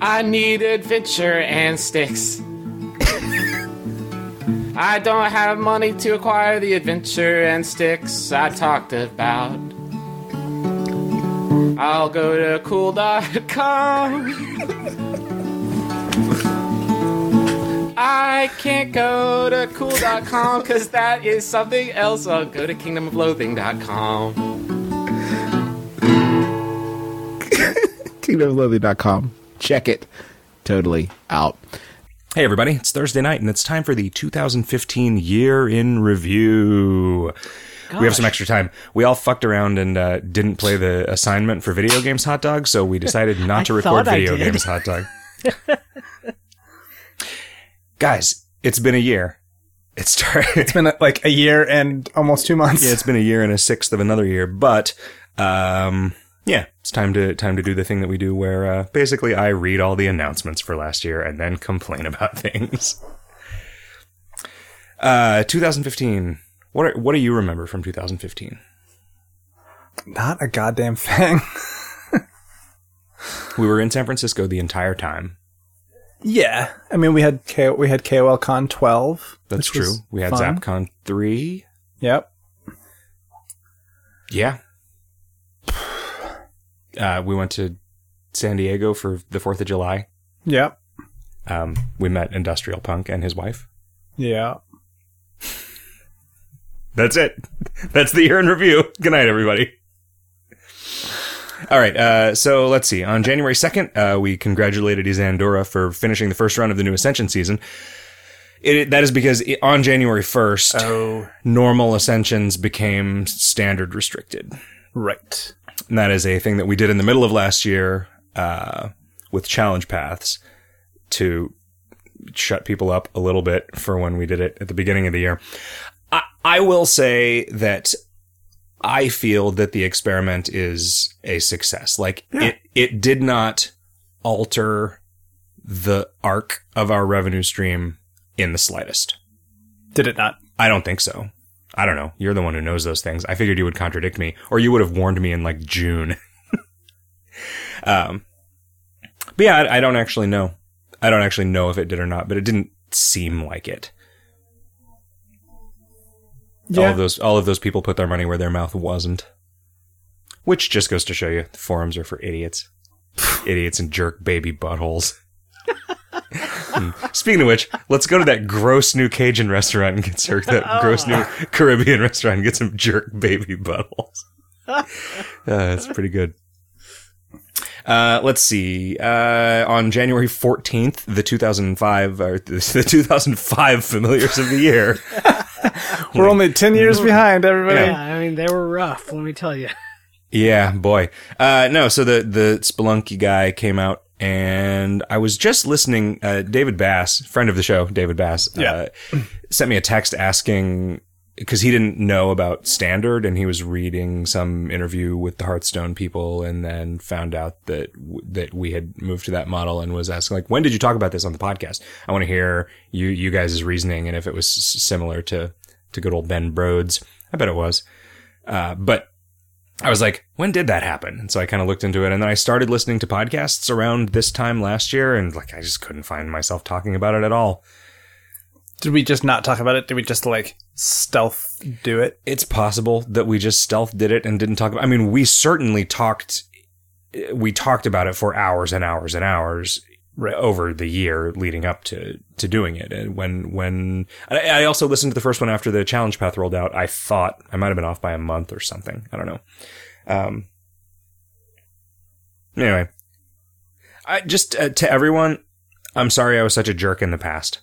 I need adventure and sticks. I don't have money to acquire the adventure and sticks I talked about. I'll go to cool.com. I can't go to cool.com because that is something else. I'll go to kingdomofloathing.com. kingdomofloathing.com. Check it. Totally out. Hey, everybody, it's Thursday night, and it's time for the 2015 Year in Review. We have some extra time. We all fucked around and uh, didn't play the assignment for Video Games Hot Dog, so we decided not to record Video did. Games Hot Dog. Guys, it's been a year. It started. It's been uh, like a year and almost two months. yeah, it's been a year and a sixth of another year, but um, yeah, it's time to time to do the thing that we do, where uh, basically I read all the announcements for last year and then complain about things. Uh, 2015. What are, what do you remember from 2015? Not a goddamn thing. We were in San Francisco the entire time. yeah, I mean we had K- we had KOL Con 12. That's true. We had fun. ZapCon three. Yep. Yeah. Uh, we went to San Diego for the Fourth of July. Yep. Um, we met Industrial Punk and his wife. Yeah. That's it. That's the year in review. Good night, everybody. All right. Uh, so let's see. On January 2nd, uh, we congratulated Izandura for finishing the first run of the new Ascension season. It, that is because it, on January 1st, Oh, normal Ascensions became standard restricted. right. And that is a thing that we did in the middle of last year uh, with challenge paths to shut people up a little bit for when we did it at the beginning of the year. I, I will say that I feel that the experiment is a success. Like it, it did not alter the arc of our revenue stream in the slightest. Did it not? I don't think so. I don't know. You're the one who knows those things. I figured you would contradict me, or you would have warned me in like June. um, but yeah, I, I don't actually know. I don't actually know if it did or not, but it didn't seem like it. All of those, all of those people put their money where their mouth wasn't. Which just goes to show you, the forums are for idiots, idiots and jerk baby buttholes. Hmm. Speaking of which, let's go to that gross new Cajun restaurant and get some that gross new Caribbean restaurant and get some jerk baby buttholes. uh, that's pretty good. Uh, let's see. Uh, on January 14th, the 2005, or the 2005 Familiars of the Year. We're only 10 years behind, everybody. Yeah, I mean they were rough. Let me tell you. Yeah, boy. Uh, no, so the, the Spelunky guy came out and I was just listening, uh, David Bass, friend of the show, David Bass, uh, sent me a text asking, cause he didn't know about standard and he was reading some interview with the Hearthstone people and then found out that, w- that we had moved to that model and was asking like, when did you talk about this on the podcast? I want to hear you, you guys' reasoning and if it was s- similar to, to good old Ben Brode's. I bet it was. Uh, but I was like, when did that happen? And so I kind of looked into it and then I started listening to podcasts around this time last year and like I just couldn't find myself talking about it at all. Did we just not talk about it? Did we just like stealth do it? It's possible that we just stealth did it and didn't talk about I mean, we certainly talked we talked about it for hours and hours and hours over the year leading up to to doing it. And when when I, I also listened to the first one after the challenge path rolled out, I thought I might have been off by a month or something. I don't know. Um Anyway, I just uh, to everyone, I'm sorry I was such a jerk in the past.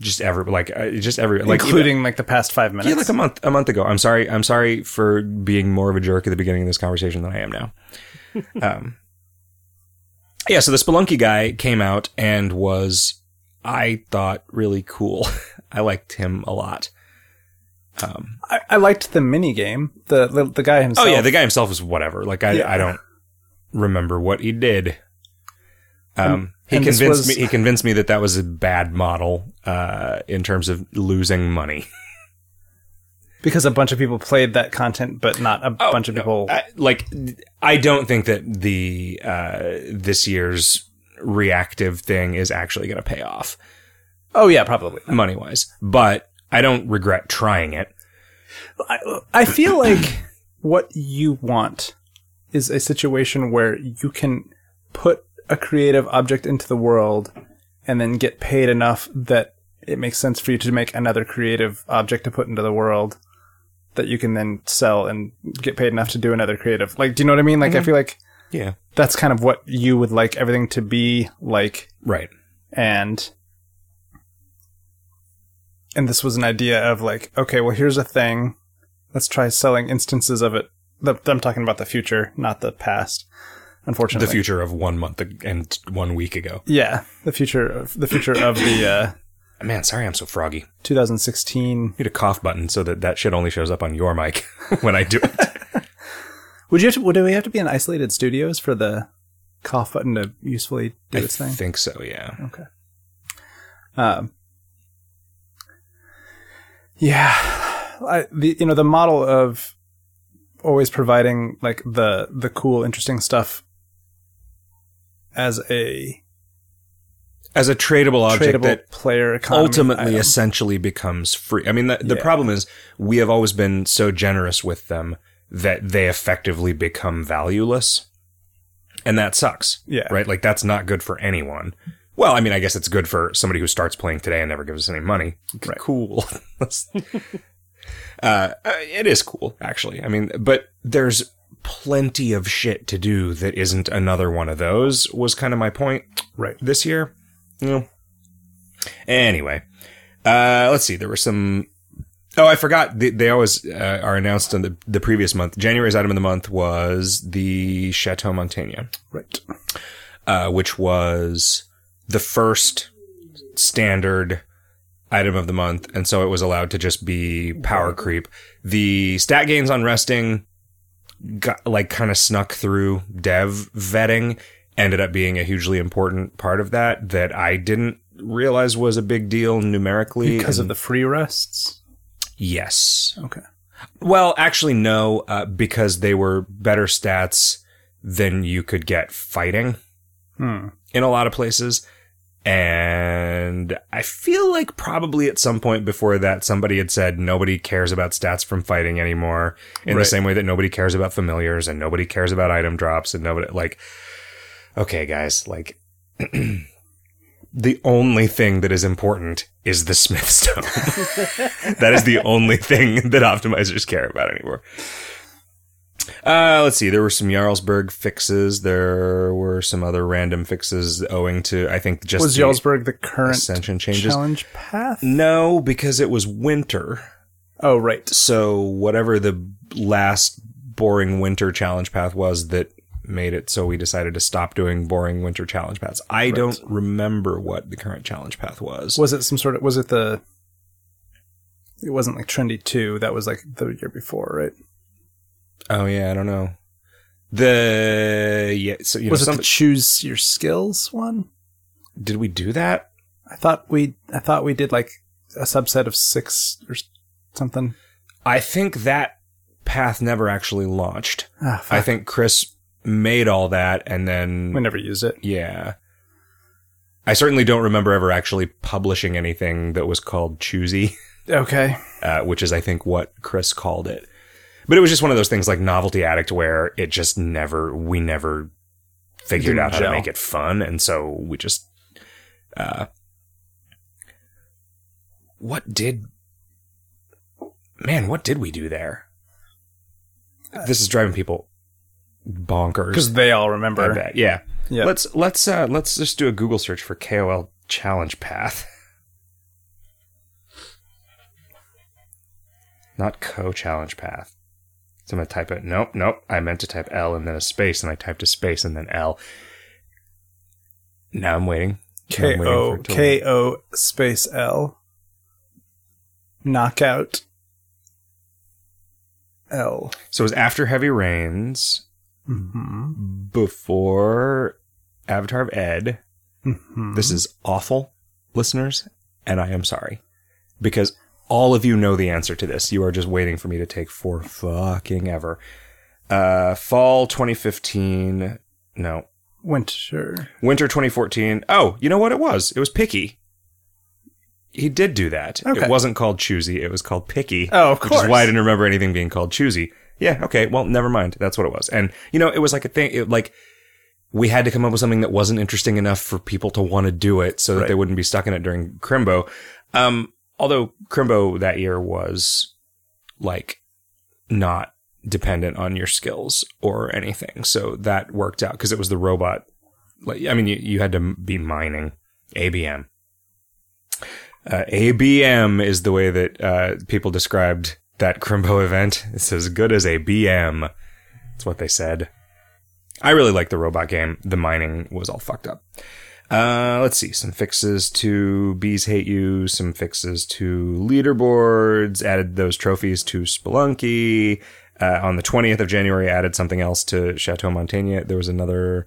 Just every like uh, just every like Including like the past five minutes. yeah, like a month a month ago. I'm sorry. I'm sorry for being more of a jerk at the beginning of this conversation than I am now. um, yeah. So the Spelunky guy came out and was, I thought, really cool. I liked him a lot. Um, I, I liked the mini game. The, the the guy himself. oh yeah, the guy himself was whatever. Like I, Yeah. I don't remember what he did. Um, he and convinced was- me. He convinced me that that was a bad model uh, in terms of losing money. because a bunch of people played that content, but not a Oh, bunch of no. people. I, like I don't think that the uh, this year's reactive thing is actually going to pay off oh yeah, probably. money wise, but I don't regret trying it. I, I feel like what you want is a situation where you can put a creative object into the world and then get paid enough that it makes sense for you to make another creative object to put into the world that you can then sell and get paid enough to do another creative. Like, do you know what I mean? Like, I feel like Yeah, that's kind of what you would like everything to be like. right. And and this was an idea of like, okay, well, here's a thing. Let's try selling instances of it. I'm talking about the future, not the past. Unfortunately, The future of one month and one week ago. Yeah, the future of the future of the uh, Man, sorry I'm so froggy. 2016. Need a cough button so that that shit only shows up on your mic when I do it. Would you have to, would we have to be in isolated studios for the cough button to usefully do I its thing? I think so. Yeah. Okay. Um, yeah, I, the you know the model of always providing like the the cool, interesting stuff as a As a tradable object tradable that player economy ultimately item. essentially becomes free. I mean, the, the Yeah. problem is we have always been so generous with them that they effectively become valueless. And that sucks. Yeah. Right? Like that's not good for anyone. Well, I mean, I guess it's good for somebody who starts playing today and never gives us any money. Right. Cool. Uh, uh, it is cool, actually. I mean, but there's plenty of shit to do that isn't another one of those, was kind of my point right. this year. Know. Anyway, uh, let's see. There were some. Oh, I forgot. They, they always uh, are announced in the the previous month. January's item of the month was the Chateau Mantegna, Right. uh, which was the first standard item of the month, and so it was allowed to just be power creep. The stat gains on resting got like kind of snuck through dev vetting ended up being a hugely important part of that that I didn't realize was a big deal numerically Because of the free rests. yes Okay. well actually no uh, because they were better stats than you could get fighting Hmm. in a lot of places. And I feel like probably at some point before that, somebody had said nobody cares about stats from fighting anymore in the same way that nobody cares about familiars and nobody cares about item drops and nobody, like, okay, guys, like, the only thing that is important is the Smith's Tome. that is the only thing that optimizers care about anymore. Uh, let's see. There were some Jarlsberg fixes. There were some other random fixes owing to, I think, just Was the Jarlsberg the current ascension changes. challenge path? No, because it was winter. Oh, right. So whatever the last boring winter challenge path was that made it so we decided to stop doing boring winter challenge paths. I don't remember what the current challenge path was. Was it some sort of? Was it the? It wasn't like trendy two. That was like the year before, right? Oh yeah, I don't know. The yeah, so you was know, it some, the choose your skills one? did we do that? I thought we. I thought we did like a subset of six or something. I think that path never actually launched. Ah, I think Chris made all that and then we never used it. yeah. I certainly don't remember ever actually publishing anything that was called Choosy, Okay. uh, which is I think what Chris called it. But it was just one of those things like Novelty Addict where it just never we never figured out how to make it fun and so we just uh what did man, what did we do there? This is driving people bonkers. Because they all I remember. bet. Yeah. Yeah. Let's let's uh let's just do a Google search for KOL challenge path. Not co challenge path. So I'm gonna type it. Nope, nope. I meant to type L and then a space, and I typed a space and then L. Now I'm waiting. K O for it to K O space L. Knockout. L. So it was after Heavy Rains, Mm-hmm. before Avatar of Ed. Mm-hmm. This is awful, listeners, and I am sorry. Because all of you know the answer to this. You are just waiting for me to take for fucking ever. Uh, fall 2015. No, Winter. winter 2014. Oh, you know what it was? It was Picky. He did do that. Okay. It wasn't called Choosy. It was called Picky. Oh, of Which course. is why I didn't remember anything being called Choosy. Yeah. Okay. Well, never mind. That's what it was. And you know, it was like a thing. It, like we had to come up with something that wasn't interesting enough for people to want to do it, so that Right. they wouldn't be stuck in it during Crimbo. Um, although Crimbo that year was like not dependent on your skills or anything. So that worked out because it was the robot. Like, I mean, you, you had to be mining ABM. Uh, ABM is the way that uh, people described that Crimbo event. It's as good as a BM. That's what they said. I really like the robot game. The mining was all fucked up. Uh, let's see. Some fixes to Bees Hate You, some fixes to leaderboards, added those trophies to Spelunky. Uh, on the 20th of January, added something else to Chateau Mantegna. There was another,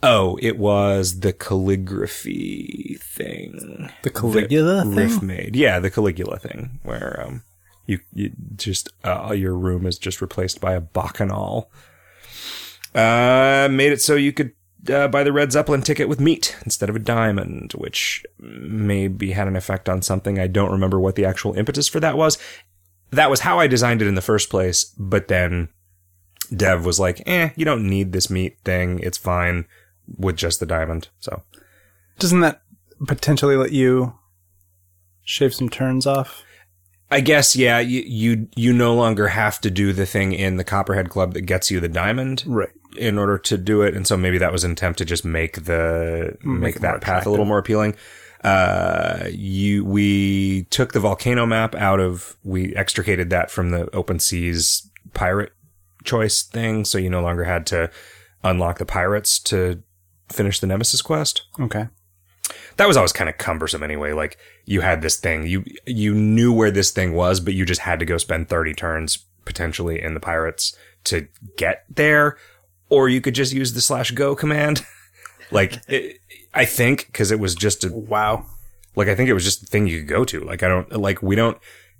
oh, it was the calligraphy thing. The Caligula thing? Riff made. Yeah, the Caligula thing, where, um, you, you just, uh, your room is just replaced by a bacchanal. Uh, made it so you could uh, buy the Red Zeppelin ticket with meat instead of a diamond, which maybe had an effect on something. I don't remember what the actual impetus for that was. That was how I designed it in the first place, but then Dev was like, eh, you don't need this meat thing. It's fine with just the diamond. So, Doesn't that potentially let you shave some turns off? I guess, yeah, you, you, you no longer have to do the thing in the Copperhead Club that gets you the diamond. Right. in order to do it. And so maybe that was an attempt to just make the, make, it that path a little more appealing. Uh, you, we took the volcano map out of, we extricated that from the open seas pirate choice thing. So you no longer had to unlock the pirates to finish the Nemesis quest Okay. That was always kind of cumbersome anyway. Like you had this thing, you you knew where this thing was, but you just had to go spend thirty turns potentially in the pirates to get there, or you could just use the slash go command. like it, I think because it was just a Wow. like I think it was just a thing you could go to. Like I don't like we don't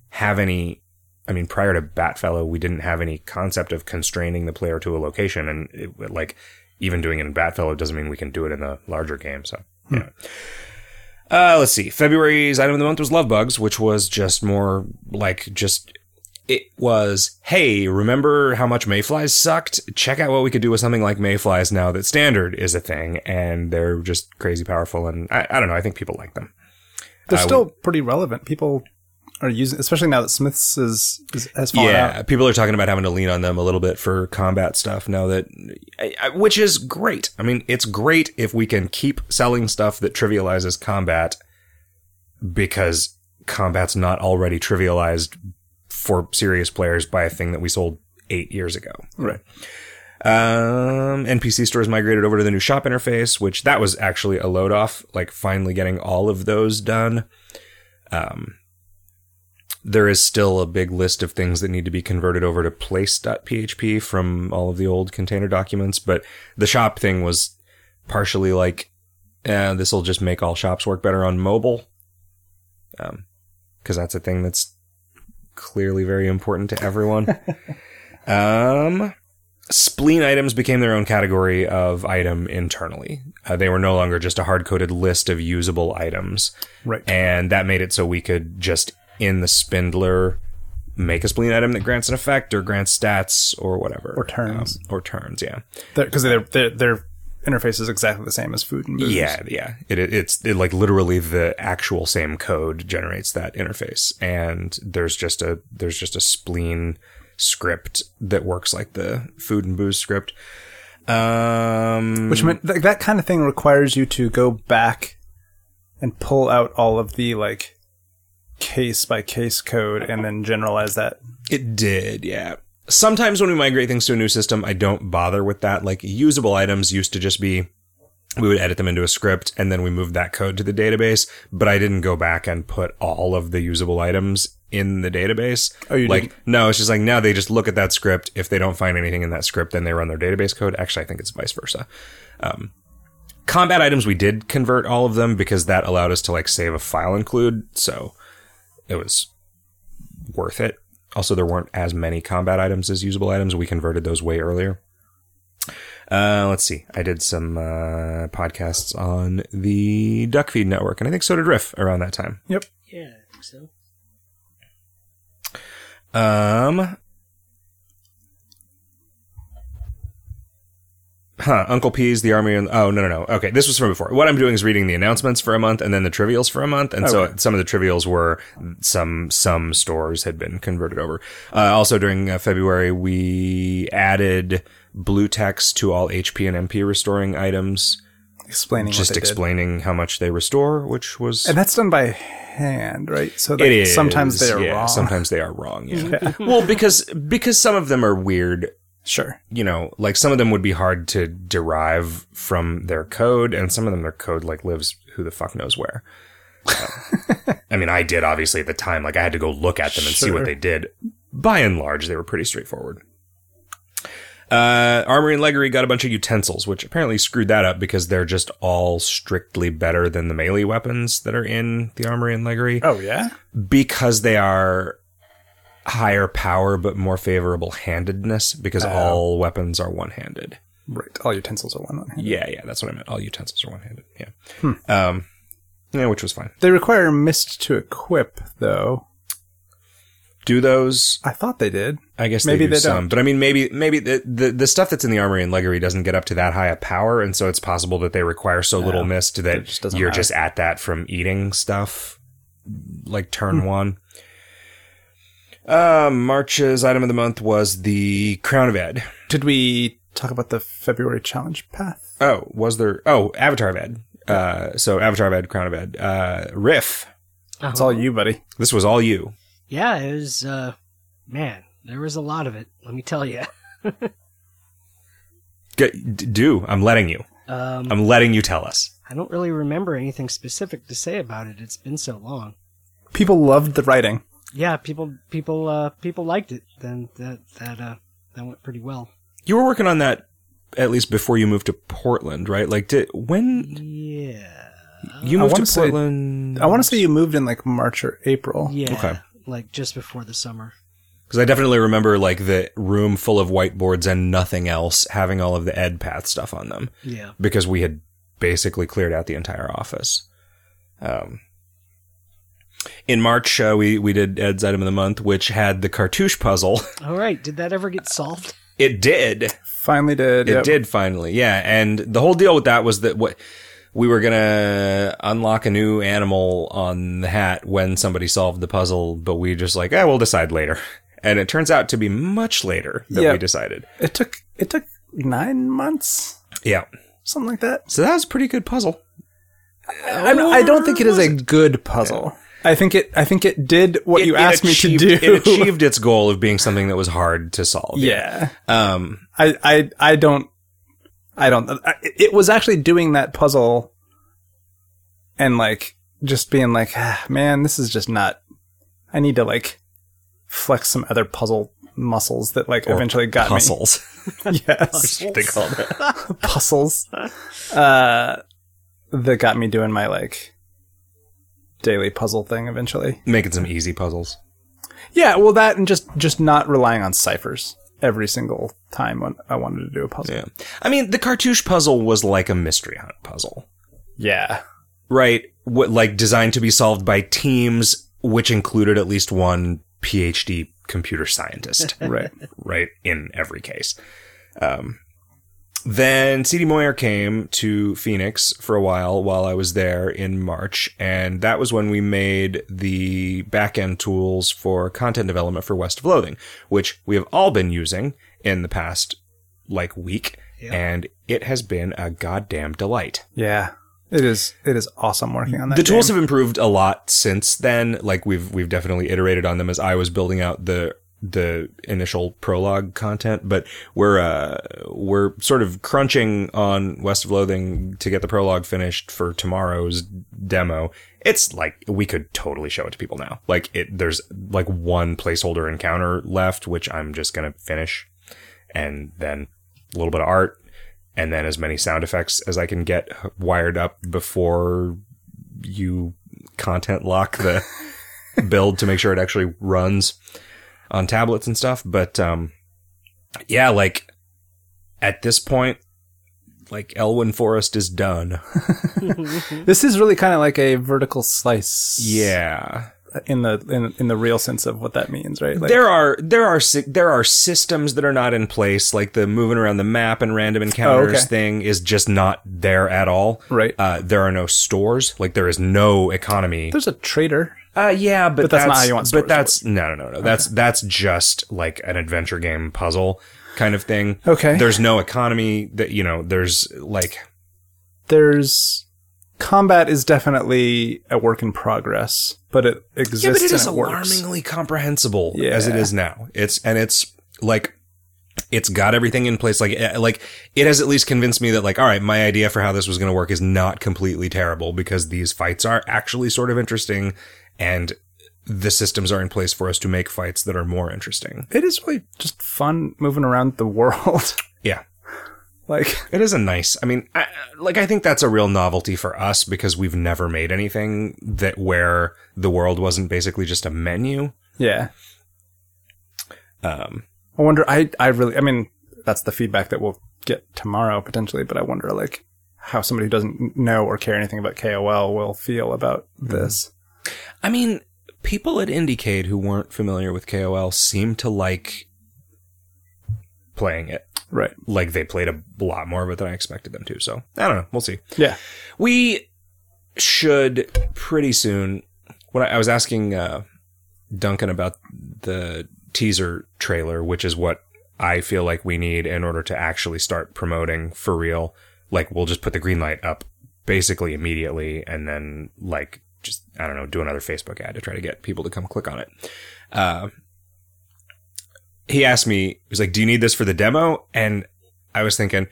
have any. I mean, prior to Batfellow, we didn't have any concept of constraining the player to a location, and it, like even doing it in Batfellow doesn't mean we can do it in the larger game. So, yeah. Uh, let's see. February's item of the month was Love Bugs, which was just more like just. It was, hey, remember how much Mayflies sucked? Check out what we could do with something like Mayflies now that standard is a thing, and they're just crazy powerful. And I, I don't know. I think people like them. They're I still pretty relevant. People are using, especially now that Smiths is, is has fallen yeah, out. people are talking about having to lean on them a little bit for combat stuff now that, which is great. I mean, it's great if we can keep selling stuff that trivializes combat because combat's not already trivialized for serious players by a thing that we sold eight years ago. Right. Um, NPC stores migrated over to the new shop interface, which that was actually a load off, like finally getting all of those done. Um, there is still a big list of things that need to be converted over to place.php from all of the old container documents, but the shop thing was partially like, eh, this will just make all shops work better on mobile. Um, cause that's a thing that's clearly very important to everyone. um, spleen items became their own category of item internally. Uh, they were no longer just a hard coded list of usable items. Right. And that made it so we could just in the spindler make a spleen item that grants an effect or grants stats or whatever. Or turns. Um, or turns, yeah. Because their, their, their interface is exactly the same as food and booze. Yeah, yeah. It, it it's it, like literally the actual same code generates that interface, and there's just a there's just a spleen script that works like the food and booze script. Um, Which meant th- that kind of thing requires you to go back and pull out all of the like case by case code and then generalize that. It did, yeah. Sometimes when we migrate things to a new system, I don't bother with that. Like usable items used to just be we would edit them into a script and then we moved that code to the database, but I didn't go back and put all of the usable items in the database. Oh, you like didn't? no, it's just like now they just look at that script. If they don't find anything in that script, then they run their database code. Actually, I think it's vice versa. Um, combat items we did convert all of them because that allowed us to like save a file include. So it was worth it. Also, there weren't as many combat items as usable items. We converted those way earlier. Uh, let's see. I did some uh, podcasts on the Duckfeed Network, and I think so did Riff around that time. Yep. Yeah, I think so. Um. Huh, Uncle P's, the army, and oh no no no. Okay, this was from before. What I'm doing is reading the announcements for a month and then the trivials for a month, and so some of the trivials were some some stores had been converted over. Uh, also during uh, February, we added blue text to all HP and MP restoring items, Explaining just they did. explaining how much they restore, which was And that's done by hand, right? So it is sometimes they are yeah, wrong. Sometimes they are wrong. Yeah. well, because because some of them are weird Sure. you know, like some of them would be hard to derive from their code, and some of them their code like lives who the fuck knows where. Uh, I mean, I did obviously at the time. Like I had to go look at them and see what they did. By and large, they were pretty straightforward. Uh, Armory and Leggery got a bunch of utensils, which apparently screwed that up because they're just all strictly better than the melee weapons that are in the Armory and Leggery Oh yeah. because they are higher power but more favorable handedness because all weapons are one handed. Right. All utensils are one handed. Yeah, yeah, that's what I meant. All utensils are one handed. Yeah. Um, yeah, which was fine. They require mist to equip, though. Do those? I thought they did. I guess Maybe they do they some, don't. but I mean, maybe maybe the, the the stuff that's in the armory and leggery doesn't get up to that high a power, and so it's possible that they require so little mist that just you're matter. just at that from eating stuff, like turn Hmm. one. Uh, March's item of the month was the Crown of Ed. Did we talk about the February challenge path? Oh, was there? Oh, Avatar of Ed. Uh, so Avatar of Ed, Crown of Ed. Uh, Riff. It's all you, buddy. This was all you. Yeah, it was. uh Man, there was a lot of it. Let me tell you. G- d- do. I'm letting you. Um, I'm letting you tell us. I don't really remember anything specific to say about it. It's been so long. People loved the writing. Yeah, people, people, uh, people liked it. Then that that uh that went pretty well. You were working on that at least before you moved to Portland, right? Like, did when Yeah, you moved to wanna say- Portland? I want to say you moved in like March or April. yeah, Okay. like just before the summer. because I definitely remember like the room full of whiteboards and nothing else having all of the Ed Path stuff on them Yeah, because we had basically cleared out the entire office. Um, in March, uh, we we did Ed's item of the month, which had the cartouche puzzle. all right. Did that ever get solved? It did. Finally did. It yep. did finally, yeah. And the whole deal with that was that what we were gonna unlock a new animal on the hat when somebody solved the puzzle, but we just like, eh, we'll decide later. And it turns out to be much later that Yeah. we decided. It took it took nine months, Yeah. something like that. So that was a pretty good puzzle. I, I don't think it is a good puzzle. I think it. I think it did what It- you asked me to do. It achieved its goal of being something that was hard to solve. yeah. Um, I, I, I don't, I don't, I, it was actually doing that puzzle and like just being like, ah, man, this is just not, I need to like flex some other puzzle muscles that like eventually got puzzles. me. Yes. they called it. puzzles. Uh, that got me doing my like daily puzzle thing eventually. Making some easy puzzles. Yeah. Well, that and just, just not relying on ciphers every single time when I wanted to do a puzzle. Yeah. I mean, the cartouche puzzle was like a mystery hunt puzzle. yeah. right? What like designed to be solved by teams, which included at least one PhD computer scientist, Right. right? In every case. Um, then CD Moyer came to Phoenix for a while while I was there in March, and that was when we made the backend tools for content development for West of Loathing, which we have all been using in the past like week, and it has been a goddamn delight. Yeah. It is it is awesome working on that. the tools game. have improved a lot since then. Like we've we've definitely iterated on them as I was building out the the initial prologue content, but we're uh we're sort of crunching on West of Loathing to get the prologue finished for tomorrow's demo. It's like we could totally show it to people now. Like it there's like one placeholder encounter left which I'm just to finish and then a little bit of art and then as many sound effects as I can get wired up before you content lock the build to make sure it actually runs on tablets and stuff. But um, yeah, like at this point, like Elwynn Forest is done. This is really kind of like a vertical slice. Yeah. In the in, in the real sense of what that means, right? Like, there are there are there are systems that are not in place, like the moving around the map and random encounters okay. thing is just not there at all. Right. Uh, there are no stores, like there is no economy. there's a trader. Uh, yeah, but, But that's not how you want But that's no, no, no, no. That's that's just like an adventure game puzzle kind of thing. Okay. There's no economy that you know. There's like There's combat is definitely a work in progress, but it exists yeah, but it is it works. alarmingly comprehensible as it is now. It's and it's like it's got everything in place. Like eh, like it has at least convinced me that like all right, my idea for how this was going to work is not completely terrible because these fights are actually sort of interesting and the systems are in place for us to make fights that are more interesting. It is really just fun moving around the world. Yeah. like It is a nice. I mean, I, like I think that's a real novelty for us because we've never made anything that where the world wasn't basically just a menu. yeah. Um, I wonder I I really I mean that's the feedback that we'll get tomorrow potentially, but I wonder like how somebody who doesn't know or care anything about KOL will feel about this. I mean, people at Indiecade who weren't familiar with KOL seemed to like playing it. Right. Like they played a lot more of it than I expected them to. So I don't know. We'll see. Yeah. We should pretty soon. When I, I was asking uh, Duncan about the teaser trailer, which is what I feel like we need in order to actually start promoting for real. Like we'll just put the green light up basically immediately, and then like just I don't know, do another Facebook ad to try to get people to come click on it. Uh, he asked me, he was like, "Do you need this for the demo?" And I was thinking,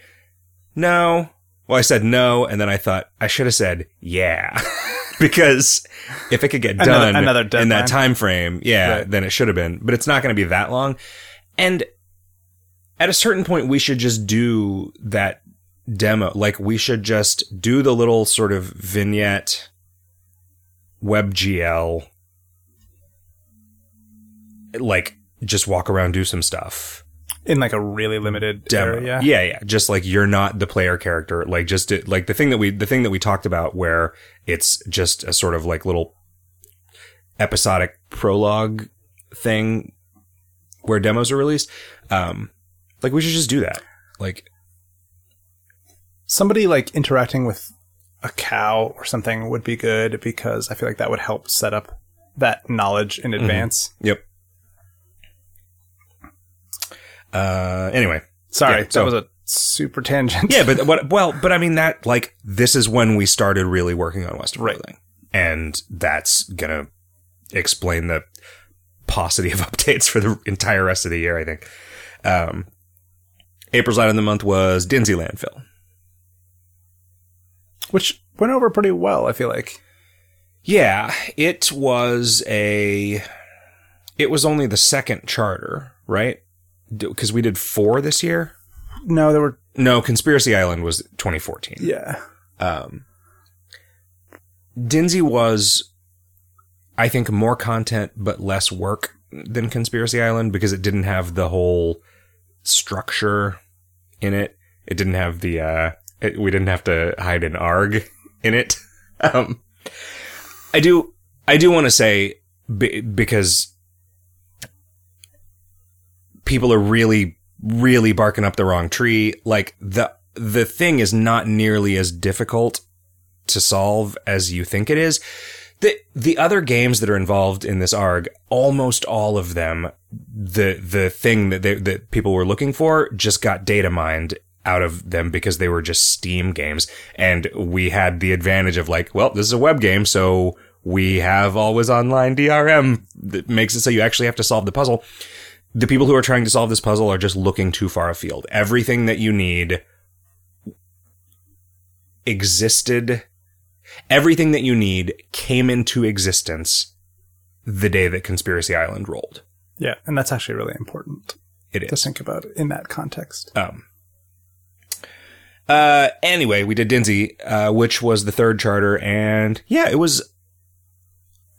no. Well, I said no, and then I thought I should have said yeah, because if it could get done another in deadline. that time frame, yeah, Right. then it should have been. But it's not going to be that long, and at a certain point, we should just do that demo. Like we should just do the little sort of vignette WebGL, like just walk around, do some stuff In like a really limited demo. area. Yeah, yeah. Just like you're not the player character. Like just it, like the thing that we the thing that we talked about where it's just a sort of like little episodic prologue thing where demos are released. Um like we should just do that. Like Somebody like interacting with a cow or something would be good because I feel like that would help set up that knowledge in advance. yep. Uh anyway. Sorry, Yeah, so- that was a super tangent. Yeah, but what? Well, but I mean that like this is when we started really working on West of Right. Loathing, and that's gonna explain the paucity of updates for the entire rest of the year. I think. Um, April's light of the month was Dinsey Landfill. Which went over pretty well. I feel like. Yeah, it was a. It was only the second charter, right? Because we did four this year. No, there were No, Conspiracy Island was 2014. yeah. um, Dinsey was, I think, more content but less work than Conspiracy Island because it didn't have the whole structure in it. It didn't have the. Uh, it, we didn't have to hide an arg in it. Um, I do. I do want to say be, because people are really really barking up the wrong tree like the the thing is not nearly as difficult to solve as you think it is the the other games that are involved in this arg almost all of them the the thing that they, that people were looking for just got data mined out of them because they were just steam games and we had the advantage of like well this is a web game so we have always online drm that makes it so you actually have to solve the puzzle the people who are trying to solve this puzzle are just looking too far afield. Everything that you need existed. Everything that you need came into existence the day that Conspiracy Island rolled. Yeah, and that's actually really important It to think about in that context. Um, uh, anyway, we did Dinsey, uh, which was the third charter, and yeah, it was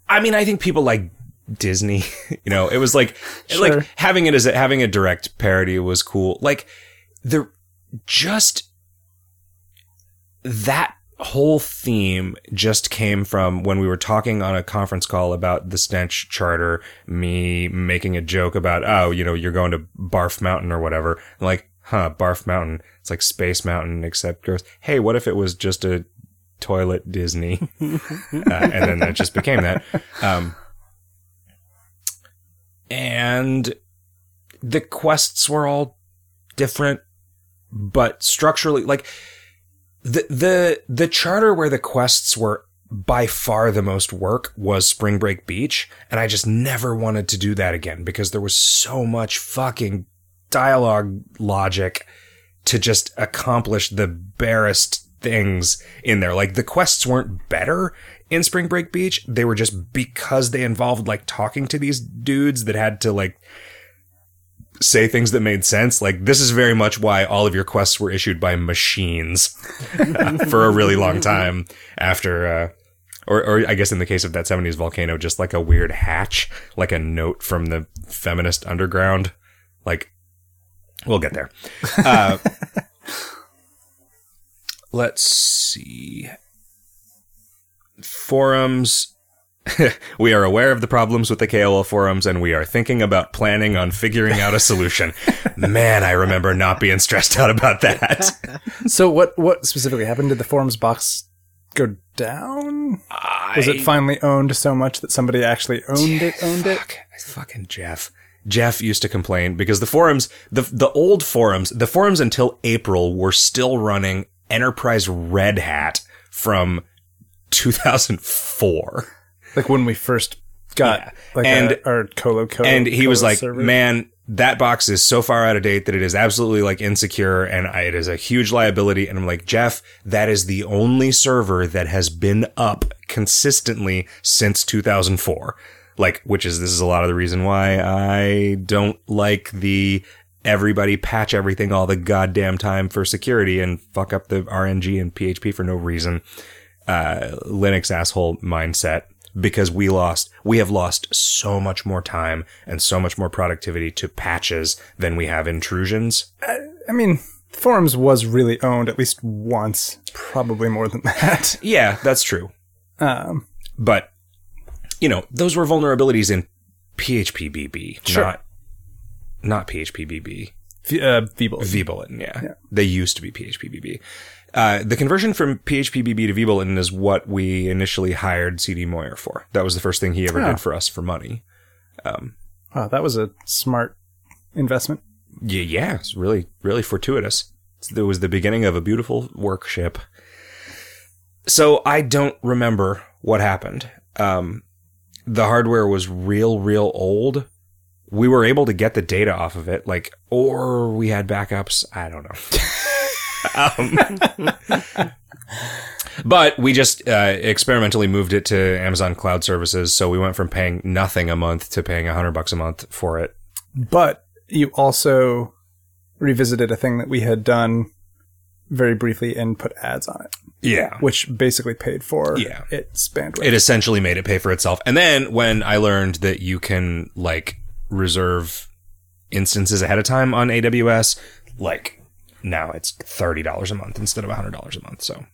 I mean, I think people like Disney. you know, it was like Sure. like having it as a, having a direct parody was cool. Like the just that whole theme just came from when we were talking on a conference call about the stench charter me making a joke about oh you know you're going to barf mountain or whatever I'm like huh barf mountain. It's like space mountain except gross. Hey what if it was just a toilet disney? Uh, and then that just became that. Um and the quests were all different but structurally like the the the charter where the quests were by far the most work was Spring Break Beach, and I just never wanted to do that again because there was so much fucking dialogue logic to just accomplish the barest things in there. Like the quests weren't better in Spring Break Beach; they were just because they involved like talking to these dudes that had to like say things that made sense. Like this is very much why all of your quests were issued by machines for a really long time after, uh, or, or I guess in the case of that 70s volcano, just like a weird hatch, like a note from the feminist underground. Like, we'll get there. Uh, let's see. Forums. we are aware of the problems with the KOL forums and we are thinking about planning on figuring out a solution. Man, I remember not being stressed out about that. So what what specifically happened? Did the forums box go down? Was it finally owned so much that somebody actually owned it? Owned it? Fuck, fucking Jeff. Jeff used to complain because the forums, the the old forums, the forums until April were still running Enterprise Red Hat from 2004. Like when we first got Yeah. like And- a, our Colo Colo. and he was like, server. "Man, that box is so far out of date that it is absolutely like insecure, and I, it is a huge liability." And I'm like, "Jeff, that is the only server that has been up consistently since 2004." Like, which is this is a lot of the reason why I don't like the everybody patch everything all the goddamn time for security and fuck up the RNG and PHP for no reason. Uh, Linux asshole mindset because we lost, we have lost so much more time and so much more productivity to patches than we have intrusions. I mean, forums was really owned at least once, probably more than that. Yeah, that's true. Um, But, you know, those were vulnerabilities in PHPBB, Sure. not, not PHPBB. v- uh, VBulletin. VBulletin, yeah. They used to be PHPBB. Uh, the conversion from PHPBB to VBulletin is what we initially hired CD Moyer for. That was the first thing he ever Oh. did for us for money. Wow, that was a smart investment. Yeah, yeah, it's really, really fortuitous. It was the beginning of a beautiful workship. So I don't remember what happened. Um, the hardware was real, real old. We were able to get the data off of it, like, or we had backups. I don't know. um, but we just uh, experimentally moved it to Amazon Cloud Services, so we went from paying nothing a month to paying a hundred bucks a month for it. But you also revisited a thing that we had done very briefly and put ads on it, Yeah, which basically paid for Yeah. its bandwidth. it essentially made it pay for itself. And then when I learned that you can like reserve instances ahead of time on AWS, like now it's thirty dollars a month instead of hundred dollars a month. So,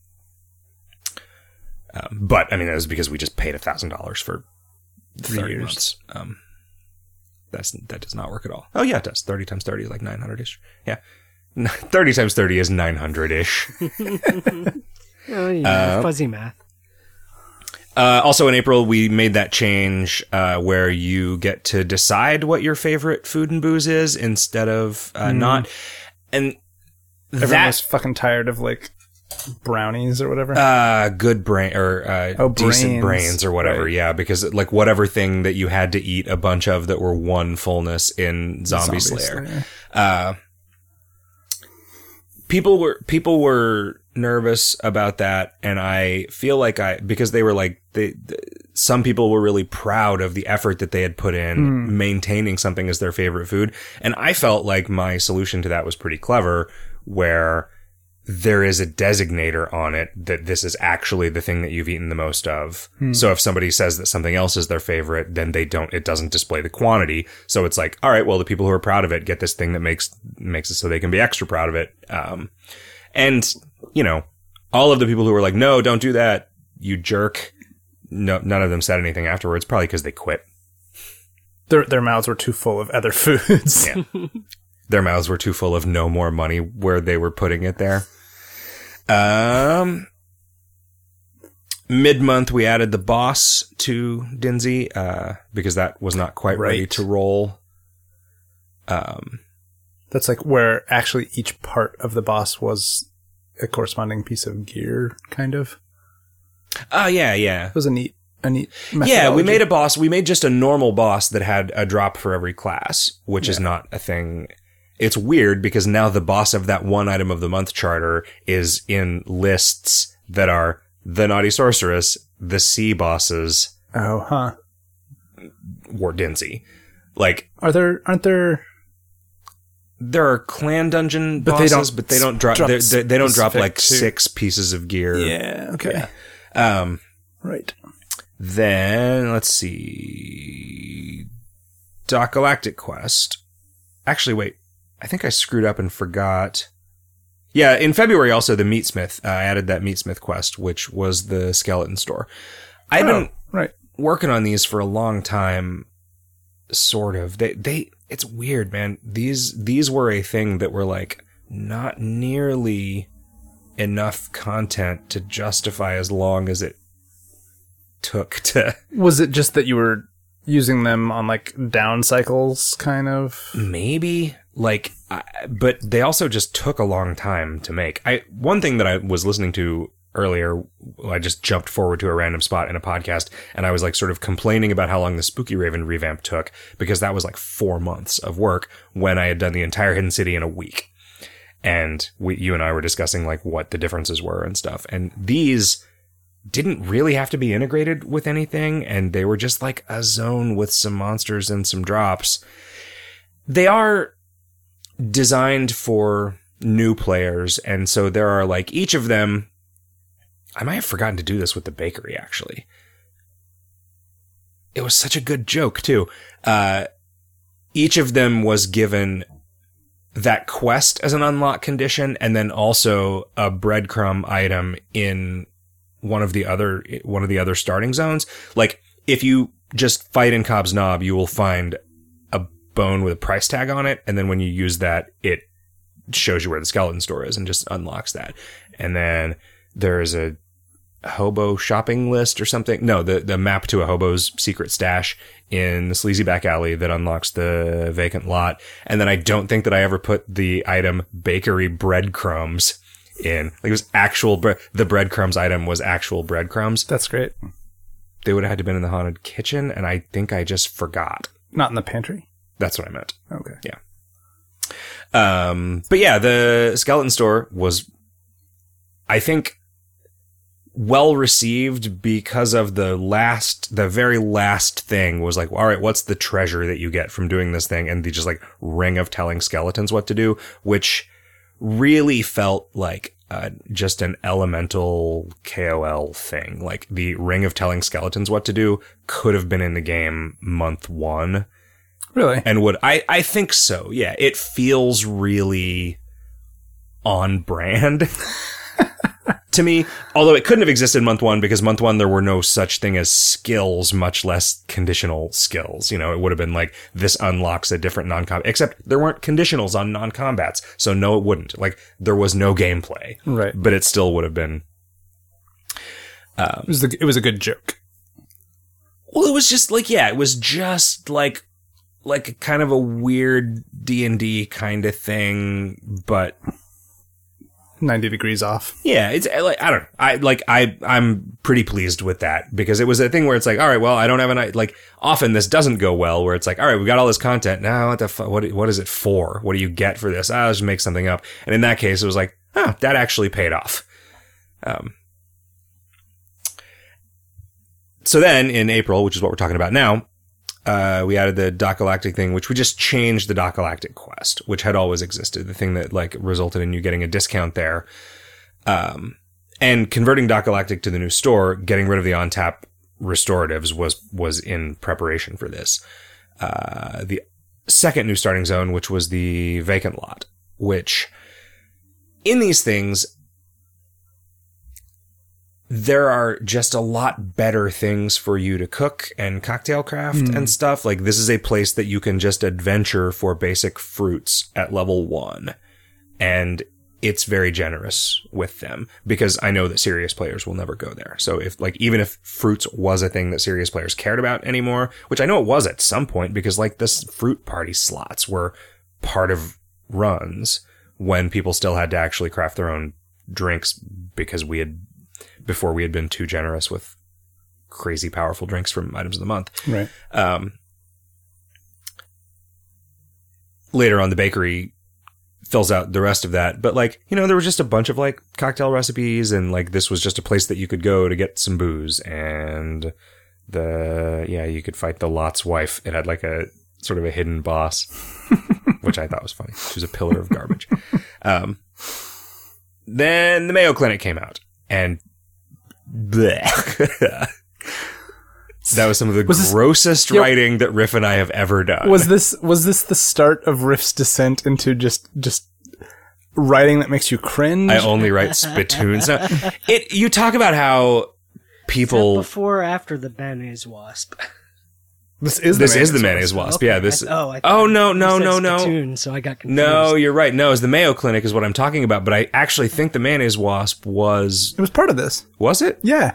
um, but I mean that was because we just paid a thousand dollars for thirty years. months. Um, that's that does not work at all. Oh yeah, it does. Thirty times thirty is like nine hundred ish. Yeah. 30 times 30 is 900 ish. Oh, yeah, fuzzy math. Uh, also in April, we made that change uh, where you get to decide what your favorite food and booze is instead of uh, not. And Everyone that was fucking tired of like brownies or whatever. uh, good brain or uh, Oh, decent brains. brains or whatever, Right. yeah, because like whatever thing that you had to eat a bunch of that were one fullness in Zombie, Slayer. Uh, people were people were nervous about that and i feel like i because they were like they, th some people were really proud of the effort that they had put in maintaining something as their favorite food and i felt like my solution to that was pretty clever where there is a designator on it that this is actually the thing that you've eaten the most of. So if somebody says that something else is their favorite, then they don't, it doesn't display the quantity. So it's like, all right, well, the people who are proud of it get this thing that makes, makes it so they can be extra proud of it. Um, and, you know, all of the people who were like, no, don't do that, you jerk. No, none of them said anything afterwards, probably because they quit. Their their mouths were too full of other foods. Yeah. Their mouths were too full of no more money where they were putting it there. Um, mid month we added the boss to Dinsey, uh, because that was not quite ready to roll. Um, That's like where actually each part of the boss was a corresponding piece of gear, kind of. oh yeah, yeah. It was a neat, a neat. Yeah, we made a boss. We made just a normal boss that had a drop for every class, which is not a thing. It's weird because now the boss of that one item of the month charter is in lists that are the Naughty Sorceress, the Sea bosses, Oh, huh. or Dinsey. Like, Are there? Aren't there? There are clan dungeon But they bosses, don't but they don't drop, drop they, they, they don't drop like to- six pieces of gear. Yeah. Okay. Um, Right. Then let's see. Doc Galactic Quest. Actually, wait. I think I screwed up and forgot. Yeah, in February also the Meatsmith. Uh, I added that Meatsmith quest, which was the skeleton store. I've been Oh, right. working on these for a long time. Sort of. They they. It's weird, man. These these were a thing that were like not nearly enough content to justify as long as it took to Was it just that you were using them on like down cycles, kind of? maybe like I, but they also just took a long time to make i one thing that i was listening to earlier i just jumped forward to a random spot in a podcast and i was like sort of complaining about how long the Spookyraven revamp took because that was like four months of work when i had done the entire hidden city in a week. And we you and i were discussing like what the differences were and stuff. And these didn't really have to be integrated with anything and they were just like a zone with some monsters and some drops. They are designed for new players and so there are like each of them i might have forgotten to do this with the bakery actually. It was such a good joke too. Uh each of them was given that quest as an unlock condition and then also a breadcrumb item in one of the other one of the other starting zones. Like if you just fight in cobb's knob you will find a bone with a price tag on it and then when you use that it shows you where the skeleton store is and just unlocks that. And then there's a hobo shopping list or something no the the map to a hobo's secret stash in the sleazy back alley that unlocks the vacant lot and then i don't think that i ever put the item bakery breadcrumbs in like it was actual bre- the breadcrumbs item was actual breadcrumbs That's great. they would have had to been in the haunted kitchen and i think i just forgot Not in the pantry. that's what i meant Okay. Yeah. Um, but yeah, the skeleton store was, I think, well received because of the last, the very last thing was like, all right, what's the treasure that you get from doing this thing? And the just like ring of telling skeletons what to do, which really felt like uh, just an elemental KOL thing. Like the ring of telling skeletons what to do could have been in the game month one Really? and would I I think so. Yeah, it feels really on brand to me. Although it couldn't have existed month 1 because month 1 there were no such thing as skills, much less conditional skills. You know, it would have been like this unlocks a different non-combat except there weren't conditionals on non-combats. So no it wouldn't. Like there was no gameplay, Right. but it still would have been um, It was the, it was a good joke. Well, it was just like yeah, it was just like like kind of a weird D and D kind of thing, but Ninety degrees off. yeah, it's uh, like I don't know. I like I I'm pretty pleased with that because it was a thing where it's like, all right, well, I don't have an like often this doesn't go well where it's like, all right, we got all this content now. What the what what is it for? What do you get for this? I'll just make something up. And in that case, it was like, oh, that actually paid off. Um. So then in April, which is what we're talking about now, uh, we added the Doc Galactic thing, which we just changed the Doc Galactic quest, which had always existed. The thing that like resulted in you getting a discount there. Um, and converting Doc Galactic to the new store, getting rid of the on tap restoratives was was in preparation for this. Uh, the second new starting zone, which was the vacant lot, which in these things there are just a lot better things for you to cook and cocktail craft and hmm. stuff. Like this is a place that you can just adventure for basic fruits at level one. And it's very generous with them because I know that serious players will never go there. So if like even if fruits was a thing that serious players cared about anymore, which I know it was at some point because like this fruit party slots were part of runs when people still had to actually craft their own drinks because we had before we had been too generous with crazy powerful drinks from items of the month. Right. Um, later on, the bakery fills out the rest of that. But like, you know, there was just a bunch of like cocktail recipes, and like this was just a place that you could go to get some booze. And the yeah, you could fight the Lot's wife. It had like a sort of a hidden boss, which I thought was funny. She was a pillar of garbage. Um, then the Mayo Clinic came out, and bleh. that was some of the Was this- grossest Yep. writing that Riff and I have ever done. Was this was this the start of Riff's descent into just just writing that makes you cringe? I only write spittoons. Now, it you talk about how that people. before or after the mayonnaise wasp? This is This the is the mayonnaise mayonnaise wasp. Okay, Yeah, this. I- oh, I oh no no no no spittoon, so I got confused. no! You're right. No, it's the Mayo Clinic is what I'm talking about. But I actually think the mayonnaise wasp was It was part of this. was it? Yeah.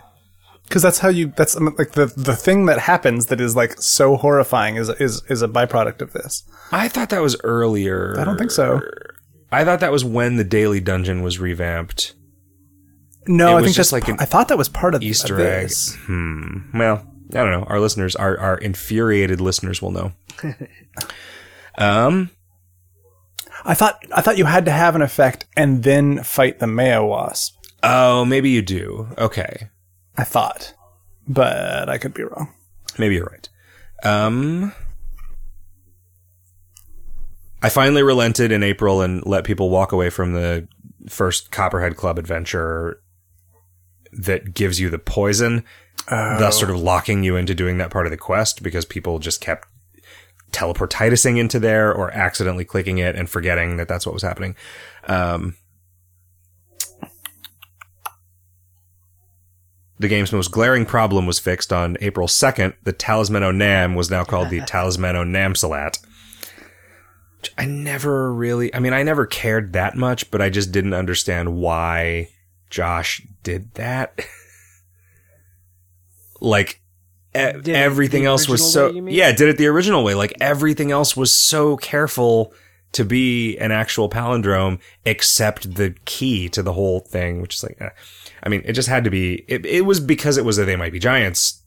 Because that's how you. That's um, like the the thing that happens that is like so horrifying is is is a byproduct of this. I thought that was earlier. I don't think so. I thought that was when the daily dungeon was revamped. No, It I was think just that's. like an I thought that was part of Easter of egg. Hmm. Well, I don't know. Our listeners, our our infuriated listeners, will know. um. I thought I thought you had to have an effect and then fight the Mayo Wasp. Oh, maybe you do. Okay. I thought, but I could be wrong. Maybe you're right. Um, I finally relented in April and let people walk away from the first Copperhead Club adventure that gives you the poison, thus sort of locking you into doing that part of the quest because people just kept teleportitising into there or accidentally clicking it and forgetting that that's what was happening. Um, the game's most glaring problem was fixed on April 2nd. The Talisman Nam was now called the Talisman Namsilat. I never really, I mean, I never cared that much, but I just didn't understand why Josh did that. like, e- everything else was so, way, yeah, did it the original way. Like, everything else was so careful to be an actual palindrome, except the key to the whole thing, which is like, eh. I mean, it just had to be. It, it was because it was a They Might Be Giants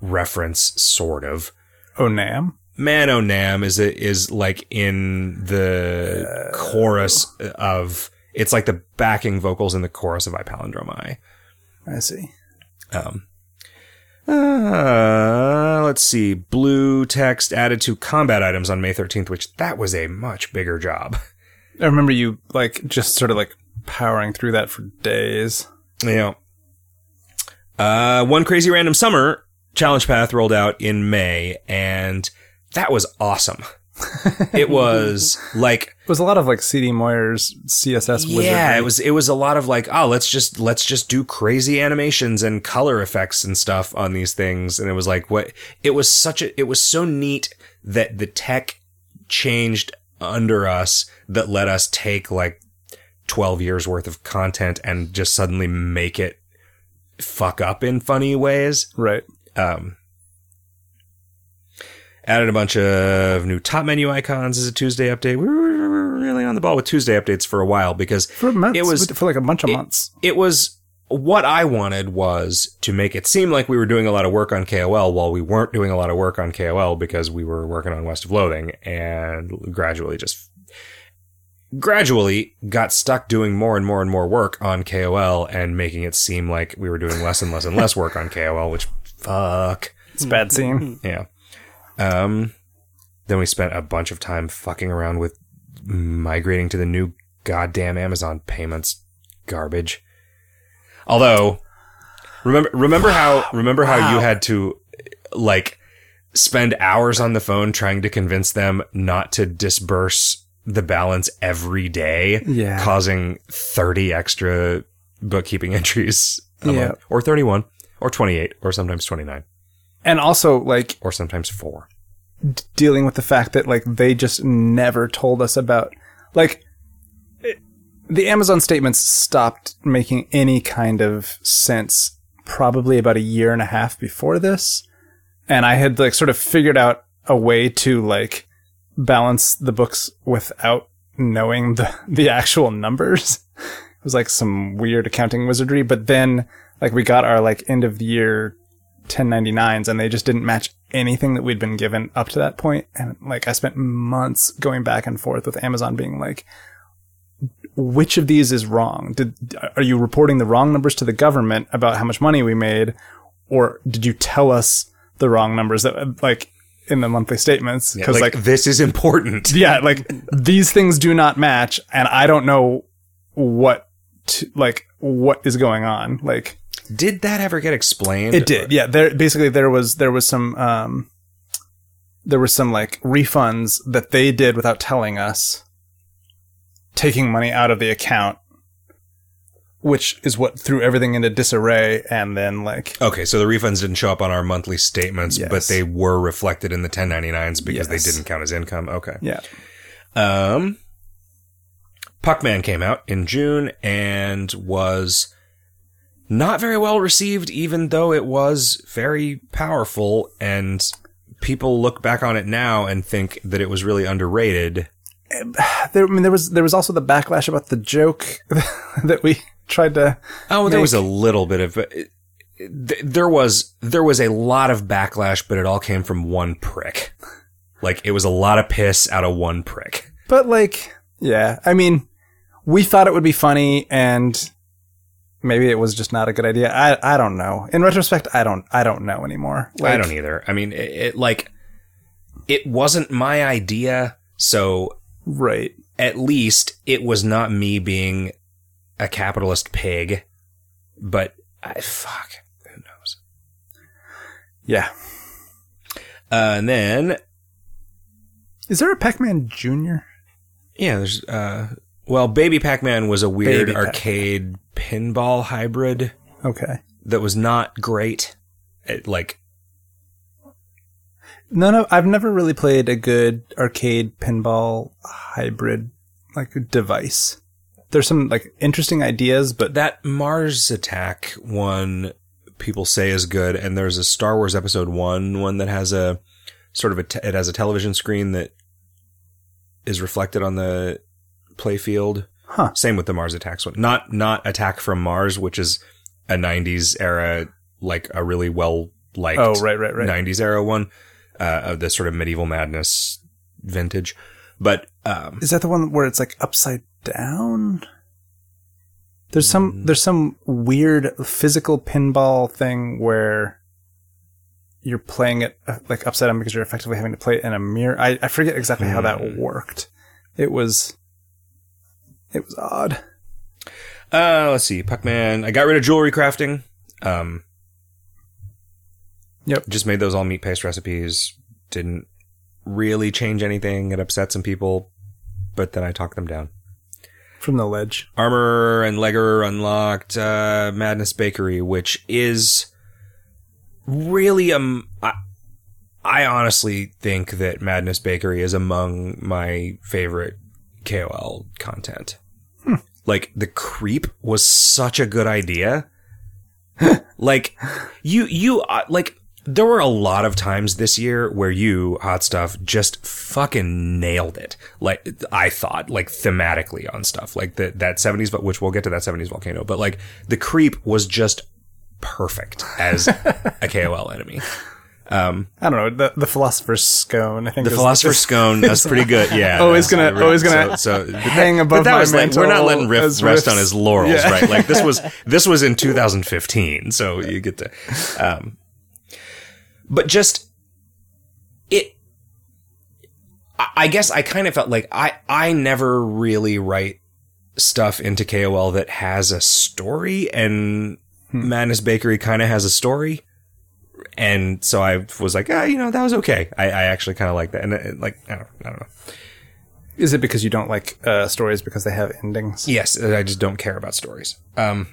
reference, sort of. Oh, Nam. Man O Nam is a, is like in the chorus of. It's like the backing vocals in the chorus of I Palindrome I. I see. Um, uh, let's see. Blue text added to combat items on May 13th, which that was a much bigger job. I remember you like just sort of like powering through that for days. Yeah. Uh, one crazy random summer challenge path rolled out in May, and that was awesome. It was like It was a lot of like CD Moyer's CSS wizardry. yeah, it was it was a lot of like oh let's just let's just do crazy animations and color effects and stuff on these things, and it was like what it was such a it was so neat that the tech changed under us that let us take like 12 years worth of content and just suddenly make it fuck up in funny ways. right. Um, added a bunch of new top menu icons as a Tuesday update. We were really on the ball with Tuesday updates for a while because For months. It was- for like a bunch of it- months. it was what I wanted was to make it seem like we were doing a lot of work on KOL while we weren't doing a lot of work on KOL because we were working on West of Loathing and gradually just gradually got stuck doing more and more and more work on KOL and making it seem like we were doing less and less and less work on KOL, which fuck. It's a bad scene. Yeah. Um, then we spent a bunch of time fucking around with migrating to the new goddamn Amazon payments garbage. Although, remember remember how remember how you had to like spend hours on the phone trying to convince them not to disburse the balance every day, Yeah. causing thirty extra bookkeeping entries a Yeah. month, or thirty-one, or twenty-eight, or sometimes twenty-nine, And also, like, or sometimes four. dealing with the fact that like they just never told us about like it- the Amazon statements stopped making any kind of sense probably about a year and a half before this. And I had like sort of figured out a way to like balance the books without knowing the the actual numbers. It was like some weird accounting wizardry. But then like we got our like end of the year 1099s and they just didn't match anything that we'd been given up to that point and like I spent months going back and forth with Amazon being like which of these is wrong did are you reporting the wrong numbers to the government about how much money we made or did you tell us the wrong numbers that like in the monthly statements Yeah, because like, like this is important. yeah, like these things do not match, and I don't know what to, like what is going on. Like Did that ever get explained? it did, yeah. There basically there was there was some um there was some like refunds that they did without telling us, taking money out of the account, which is what threw everything into disarray, and then like Okay, so the refunds didn't show up on our monthly statements, but they were reflected in the 1099s because Yes. they didn't count as income. Okay. yeah, Um, Puckman came out in June and was not very well received, even though it was very powerful. And people look back on it now and think that it was really underrated. there. I mean, there was there was also the backlash about the joke that we tried to. Oh, there Make- was a little bit of. it- th- There was there was a lot of backlash, but it all came from one prick. Like it was a lot of piss out of one prick. But like, yeah, I mean, we thought it would be funny, and maybe it was just not a good idea. I I don't know. In retrospect, I don't I don't know anymore. I don't either. I mean, it, it like it wasn't my idea, so Right. at least it was not me being a capitalist pig. But I fuck, who knows? Yeah. Uh, and then Is there a Pac-Man Junior? yeah, there's uh, well, Baby Pac-Man was a weird Baby Pac-Man. Pinball hybrid Okay. that was not great. It, like No, no, I've never really played a good arcade pinball hybrid like device. There's some like interesting ideas, but that Mars Attack one people say is good, and there's a Star Wars Episode One one that has a sort of a te- it has a television screen that is reflected on the playfield. Huh. Same with the Mars Attacks one, not not Attack from Mars, which is a '90s era like a really well liked oh right, right, right. 90s era one uh, of the sort of medieval madness vintage. But um, Is that the one where it's like upside down? There's some there's some weird physical pinball thing where you're playing it uh, like upside down because you're effectively having to play it in a mirror. I, I forget exactly how that worked. It was it was odd. Uh, let's see, Puckman. I got rid of jewelry crafting. Um, Yep. Just made those all meat paste recipes. Didn't really change anything. It upset some people, but then I talked them down. From the ledge. Armorer and Leggerer unlocked. Uh, Madness Bakery, which is really um. I, I honestly think that Madness Bakery is among my favorite KOL content. Like the creep was such a good idea. like you you uh, like there were a lot of times this year where you hot stuff just fucking nailed it. Like I thought like thematically on stuff like the, that 70s but which we'll get to that 70s volcano, but like the creep was just perfect as a KOL enemy. Um, I don't know the the philosopher's scone. I think the philosopher's scone that's pretty good. Yeah, Always gonna- always gonna so, so hang but above that my was like we're not letting Riff rest riffs. on his laurels, Yeah. right? Like this was this was in 2015, so you get to, um, but just it I- I guess I kind of felt like I I never really write stuff into KOL that has a story, and Madness Bakery kind of has a story. And so I was like, ah, you know, that was okay. I, I actually kind of like that, and uh, like, I don't, I don't know. Is it because you don't like uh, stories because they have endings? Yes, I just don't care about stories. Um,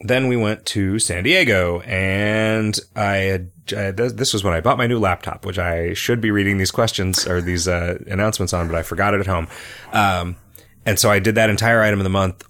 then we went to San Diego, and I had uh, th- this was when I bought my new laptop, which I should be reading these questions or these uh, announcements on, but I forgot it at home. Um, and so I did that entire item of the month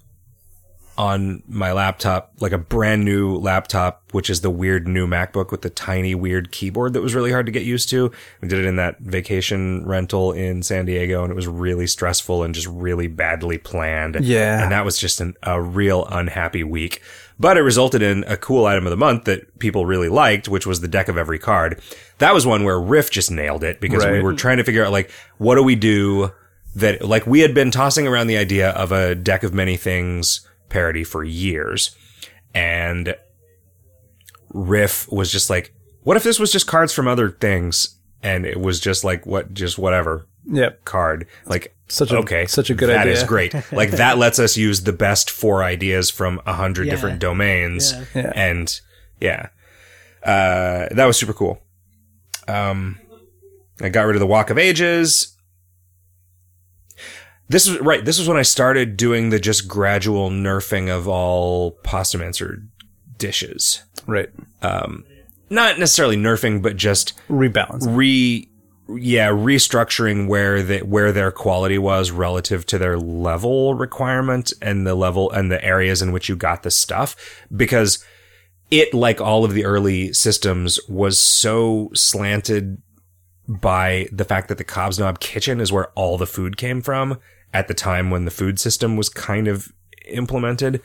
on my laptop, like a brand new laptop, which is the weird new MacBook with the tiny weird keyboard that was really hard to get used to. We did it in that vacation rental in San Diego and it was really stressful and just really badly planned. Yeah. And that was just an, a real unhappy week. But it resulted in a cool item of the month that people really liked, which was the deck of every card. That was one where Riff just nailed it because we were trying to figure out like, what do we do that, like we had been tossing around the idea of a deck of many things parody for years. And Riff was just like, what if this was just cards from other things? And it was just like, what, just whatever Yep. card. Like, Such a- okay, such a good That idea. is great. Like that lets us use the best four ideas from a hundred Yeah. different domains. Yeah. Yeah. And yeah, uh, that was super cool. Um, I got rid of the Wok of Ages. This was right. This was when I started doing the just gradual nerfing of all pasta answer dishes. Right. Um, not necessarily nerfing, but just rebalancing. re yeah restructuring where the where their quality was relative to their level requirement and the level and the areas in which you got the stuff because it like all of the early systems was so slanted by the fact that the Cobb's Knob kitchen is where all the food came from at the time when the food system was kind of implemented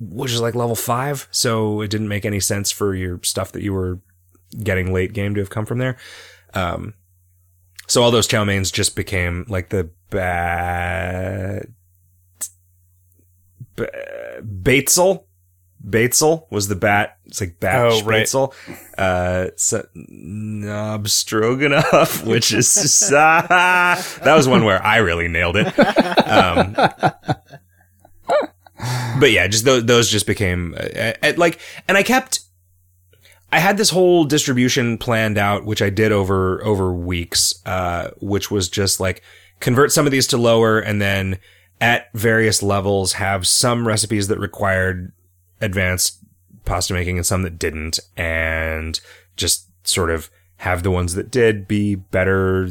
which is like level 5 so it didn't make any sense for your stuff that you were getting late game to have come from there um, so all those chow meins just became like the bat, ba- Batesel. Batesel was the bat. It's like bat Oh, right. Batesel. Uh, so, knob stroganoff, which is that was one where I really nailed it. Um, but yeah, just those, those just became uh, uh, like, and I kept I had this whole distribution planned out, which I did over over weeks, uh, which was just like convert some of these to lower, and then at various levels have some recipes that required advanced pasta making and some that didn't, and just sort of have the ones that did be better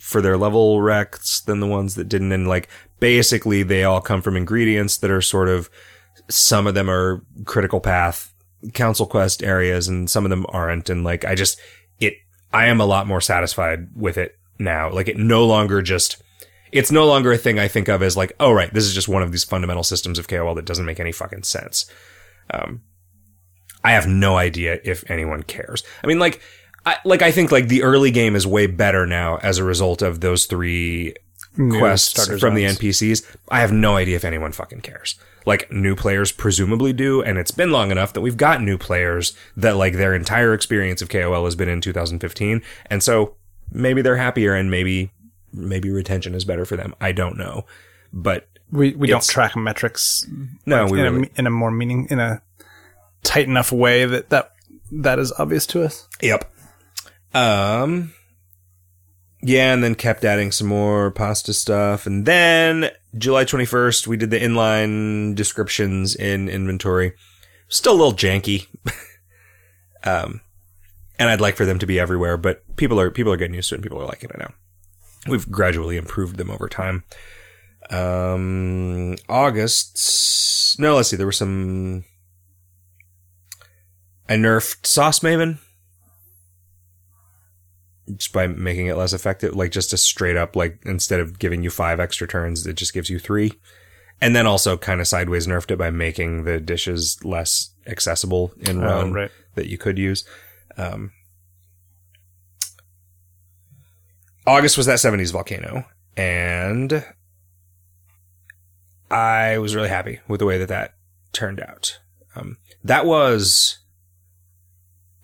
for their level recs than the ones that didn't, and like basically they all come from ingredients that are sort of some of them are critical path council quest areas and some of them aren't. And like i just it i am a lot more satisfied with it now. Like it no longer just it's no longer a thing i think of as like oh right this is just one of these fundamental systems of kol that doesn't make any fucking sense um i have no idea if anyone cares i mean like I, like I think like the early game is way better now as a result of those three New quests from the. NPCs. I have no idea if anyone fucking cares. Like new players presumably do, and it's been long enough that we've got new players that like their entire experience of KOL has been in 2015, and so maybe they're happier and maybe maybe retention is better for them. I don't know, but We we don't track metrics no, like, we in, really, a, in a more meaning in a tight enough way that that that is obvious to us. Yep. Um. Yeah, and then kept adding some more pasta stuff, and then July twenty first, we did the inline descriptions in inventory. Still a little janky. um, and I'd like for them to be everywhere, but people are people are getting used to it, and people are liking it now. We've gradually improved them over time. Um, August. No, let's see. There were some. I nerfed Sauce Maven just by making it less effective, like just a straight up, like instead of giving you five extra turns, it just gives you three. And then also kind of sideways nerfed it by making the dishes less accessible in run Oh, right. that you could use. Um, August was that 70s volcano, and I was really happy with the way that that turned out. Um, that was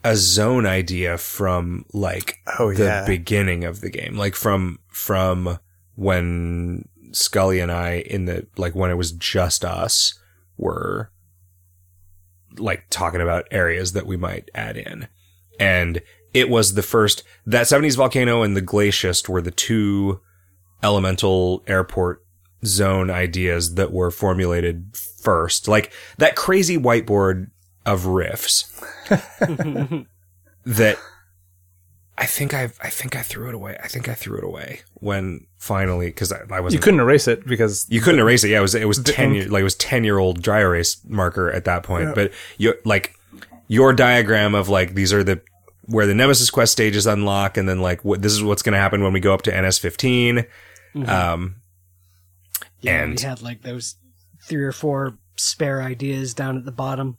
a zone idea from like Oh, the yeah. beginning of the game, like from from when Scully and I in the like when it was just us were like talking about areas that we might add in, and it was the first that 70s volcano and the glaciest were the two elemental airport zone ideas that were formulated first. Like that crazy whiteboard of riffs that I think I I think I threw it away. I think I threw it away when finally because I, I wasn't. You couldn't erase it because You couldn't erase it. Yeah, it was it was ten year like it was ten year old dry erase marker at that point. But you like your diagram of like these are the where the Nemesis quest stages unlock, and then like what this is what's going to happen when we go up to NS 15 Um, Yeah, And- we had like those three or four spare ideas down at the bottom.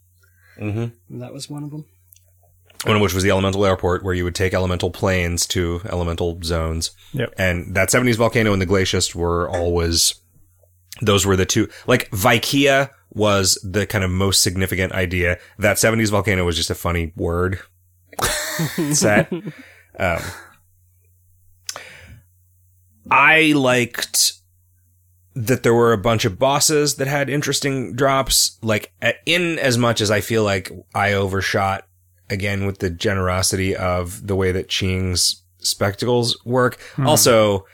Mhm. And that was one of them. one of which was the elemental airport, where you would take elemental planes to elemental zones. Yep. And that 70s volcano and the glaciest were always, those were the two, like Vikia was the kind of most significant idea. That 70s volcano was just a funny word set. Um, I liked that there were a bunch of bosses that had interesting drops. Like, in as much as I feel like I overshot again with the generosity of the way that Ching's spectacles work. Also,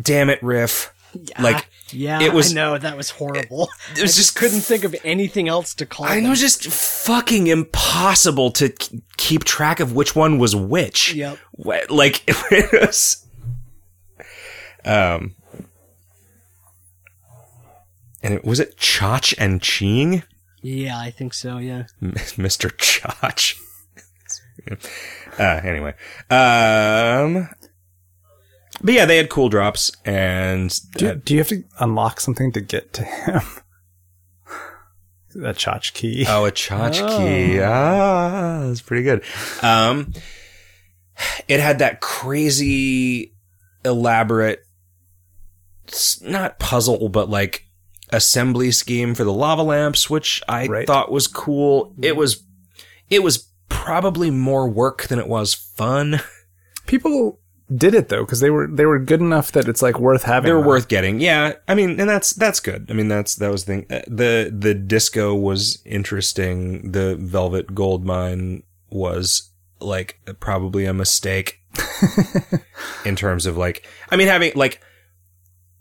damn it, Riff. Like, Yeah, It was- I know that was horrible. it was I just couldn't think of anything else to call. I know, them. just fucking impossible to k- keep track of which one was which. Yep. Like it was, um, and it was it Chach and Ching, Yeah, I think so. Yeah. Mister Chach. uh, anyway, um, but yeah, they had cool drops, and do, do you have to unlock something to get to him? that Chach key. Oh, a tchotchke. Ah, that's pretty good. Um, it had that crazy, elaborate, not puzzle, but like assembly scheme for the lava lamps, which I Right. thought was cool. It was, it was probably more work than it was fun. People did it though because they were they were good enough that it's like worth having. They're worth getting. Yeah. I mean, and that's, that's good. I mean, that's, that was the thing. Uh, The, the disco was interesting. The velvet gold mine was like probably a mistake in terms of like, I mean, having like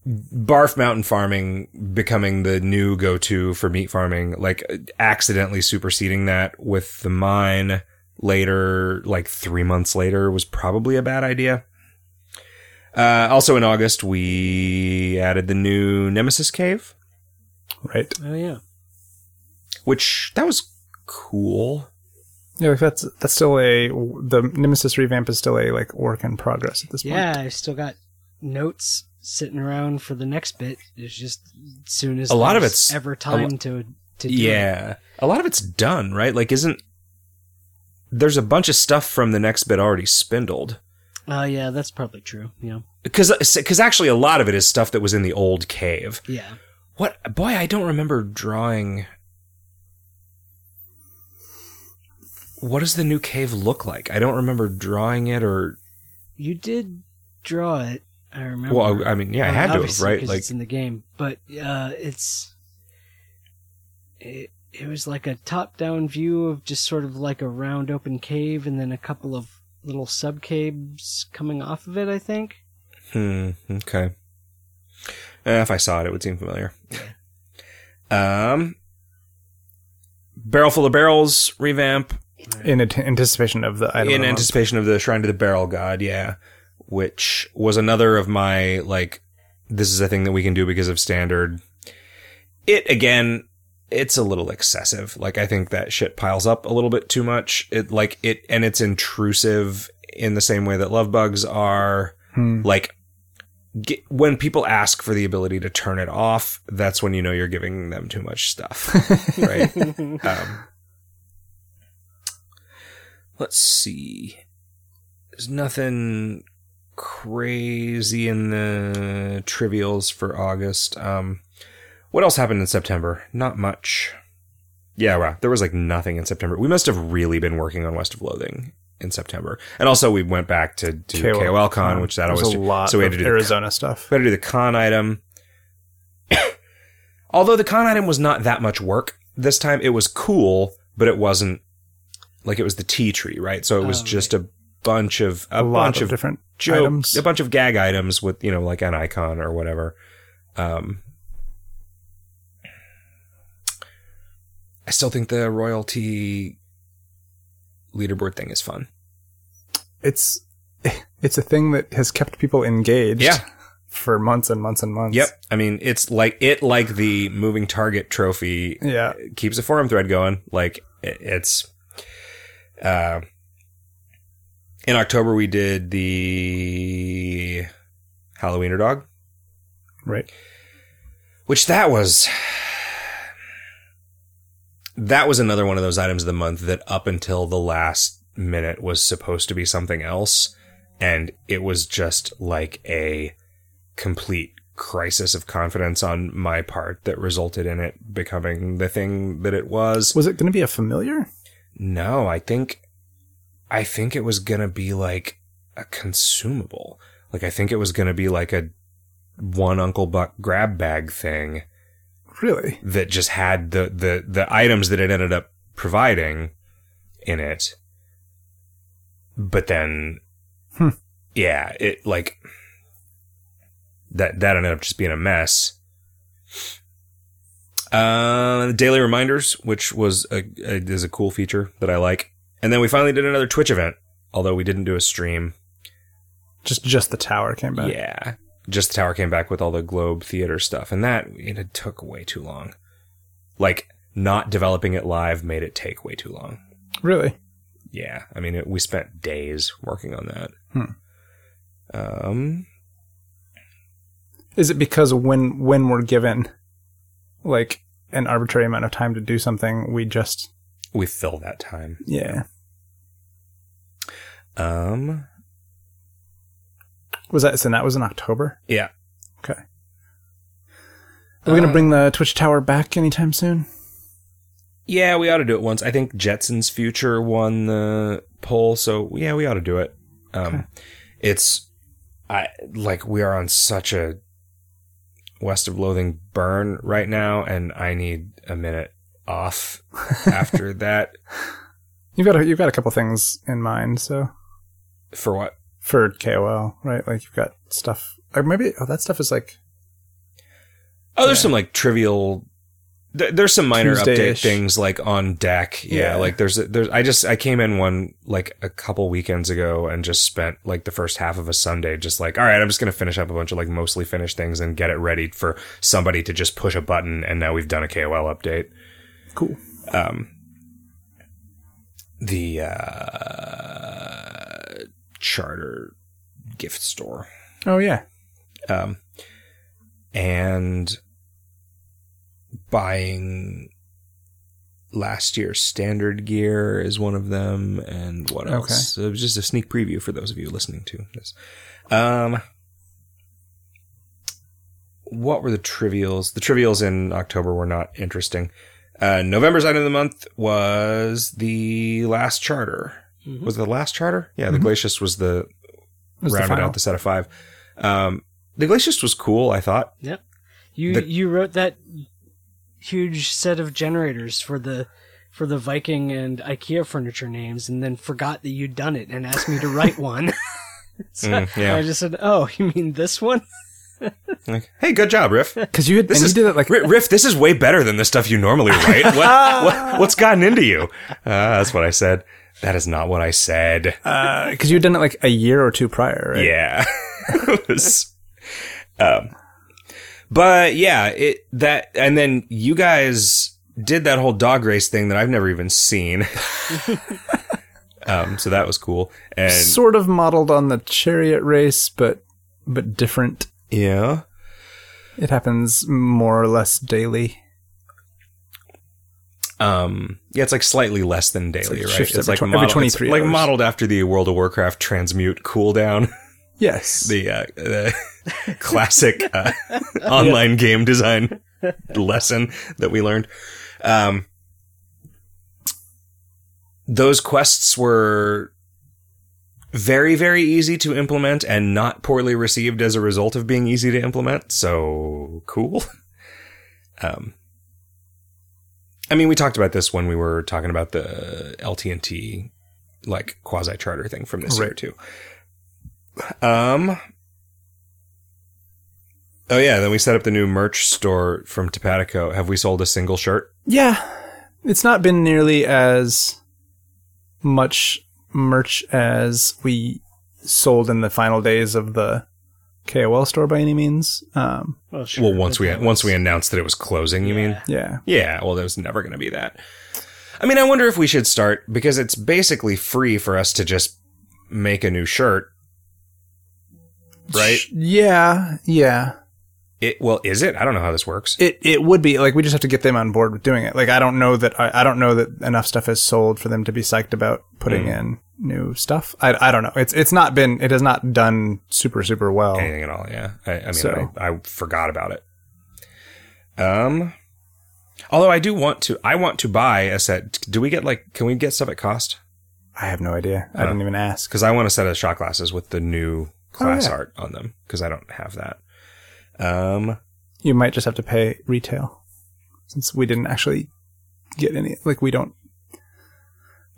barf mountain farming becoming the new go-to for meat farming, like accidentally superseding that with the mine later, like three months later was probably a bad idea. Uh, also in August, we added the new Nemesis Cave, right. Oh yeah. which that was cool. Yeah, like that's that's still a the Nemesis revamp is still a like work in progress at this point. Yeah, I still got notes sitting around for the next bit. is just as soon as A lot of it's- ever lo- time to to do it. Yeah. A lot of it's done, right? Like, isn't there's a bunch of stuff from the next bit already spindled? Oh yeah, that's probably true. Yeah. Because because uh, actually a lot of it is stuff that was in the old cave. Yeah. What boy, I don't remember drawing. What does the new cave look like? I don't remember drawing it or. You did draw it. I remember. Well, I mean, yeah, I had to have, obviously, right? 'cause Like, it's in the game, but uh, it's it, it was like a top-down view of just sort of like a round open cave, and then a couple of little sub caves coming off of it. I think. Hmm. Okay. Eh, if I saw it, it would seem familiar. Um, barrel full of barrels revamp In ant- anticipation of the item. of in the anticipation of the Shrine to the Barrel God. Yeah, which was another of my like. This is a thing that we can do because of standard. It again, it's a little excessive. Like I think that shit piles up a little bit too much. It like it and it's intrusive in the same way that love bugs are. Hmm. Like get, when people ask for the ability to turn it off, that's when you know you're giving them too much stuff, right? um, let's see. There's nothing crazy in the trivials for August. Um, what else happened in September? Not much. Yeah, wow. There was like nothing in September. We must have really been working on West of Loathing in September. And also we went back to do KOL, Con, which that There's always a lot so we had of to do Arizona stuff. we had to do the con item. Although the con item was not that much work this time, it was cool, but it wasn't like it was the tea tree, right? So it was Oh, just a bunch of a, A bunch of of different jokes, items. a bunch of gag items with you know like an icon or whatever. Um, I still think the royalty leaderboard thing is fun. It's it's a thing that has kept people engaged. Yeah. For months and months and months. Yep, I mean it's like it like the moving target trophy Yeah. keeps a forum thread going. Like it- it's uh in October we did the Halloweener dog, Right. which that was that was another one of those items of the month that up until the last minute was supposed to be something else and it was just like a complete crisis of confidence on my part that resulted in it becoming the thing that it was. Was it going to be a familiar? No, I think I think it was gonna be like a consumable. Like I think it was gonna be like a one Uncle Buck grab bag thing Really? that just had the the the items that it ended up providing in it. But then Hmm. yeah, it like that that ended up just being a mess. Uh, daily reminders, which was a, a is a cool feature that I like, and then we finally did another Twitch event, although we didn't do a stream. Just just the tower came back. Yeah, just the tower came back with all the Globe Theater stuff, and that it had took way too long. Like not developing it live made it take way too long. Really? Yeah, I mean, it, we spent days working on that. Hmm. Um, Is it because when when we're given like an arbitrary amount of time to do something, we just we fill that time. yeah. Um, Was that so that was in October? yeah. Okay. Are we Uh, gonna bring the Twitch tower back anytime soon? Yeah, we ought to do it once. I think Jetson's Future won the poll, so yeah, we ought to do it. Um, Okay. It's, I like we are on such a West of Loathing burn right now, and I need a minute off after that. You've got a, you've got a couple things in mind, so For what? for KOL, right? Like you've got stuff, or maybe oh that stuff is like Oh, there's Yeah. some like trivial. th- There's some minor update Tuesday-ish. things like on deck. Yeah, Yeah. like there's there's. I just I came in one like a couple weekends ago and just spent like the first half of a Sunday just like all right, I'm just gonna finish up a bunch of like mostly finished things and get it ready for somebody to just push a button and now we've done a KOL update. cool. Um, the uh, charter gift store. Oh yeah, um, and buying last year's standard gear is one of them, and what else? Okay. So it was just a sneak preview for those of you listening to this. Um, what were the trivials? The trivials in October were not interesting. Uh, November's item of the month was the last charter. Mhm. Was the last charter? Yeah, the Mhm. Glaciest was the was rounded final. out the set of five. Um, the Glaciest was cool. I thought. Yep. You The- you wrote that huge set of generators for the for the Viking and IKEA furniture names, and then forgot that you'd done it and asked me to write one. so Mm, yeah. I just said, "Oh, you mean this one?" Like, hey, good job, Riff. because you had This and is you did it like Ri- Riff. This is way better than the stuff you normally write. What, what what's gotten into you? Uh, that's what I said. That is not what I said. because you had done it like a year or two prior, right? Yeah. Was- um, but yeah, it that and then you guys did that whole dog race thing that I've never even seen. um, so that was cool. And Sort of modeled on the chariot race, but but different. yeah, It happens more or less daily. Um, yeah, it's like slightly less than daily, like right? It's like twen- every modeled- 23 it's like modeled after the World of Warcraft transmute cooldown, Yes. the uh, the classic uh, online game design lesson that we learned. Um, those quests were very very easy to implement and not poorly received as a result of being easy to implement. So cool. Um, I mean, we talked about this when we were talking about the LT&T like quasi charter thing from this year too. Um. Oh yeah, then we set up the new merch store from TopatoCo. Have we sold a single shirt? Yeah, it's not been nearly as much merch as we sold in the final days of the KOL store by any means. Um, Well, sure, well, once but we that once we announced that it was closing, you mean? yeah, Yeah. Well, there's never going to be that. I mean, I wonder if we should start because it's basically free for us to just make a new shirt, right? Yeah, yeah. It well, is it? I don't know how this works. It it would be like we just have to get them on board with doing it. Like I don't know that I, I don't know that enough stuff is sold for them to be psyched about putting Mm. in new stuff. I, I don't know. It's it's not been it has not done super super well. anything at all. Yeah, I, I mean, So- I, I forgot about it. Um, although I do want to, I want to buy a set. Do we get like? Can we get stuff at cost? I have no idea. I Huh. didn't even ask. Because I want a set of shot glasses with the new class yeah. art on them because I don't have that. Um, You might just have to pay retail since we didn't actually get any. Like we don't.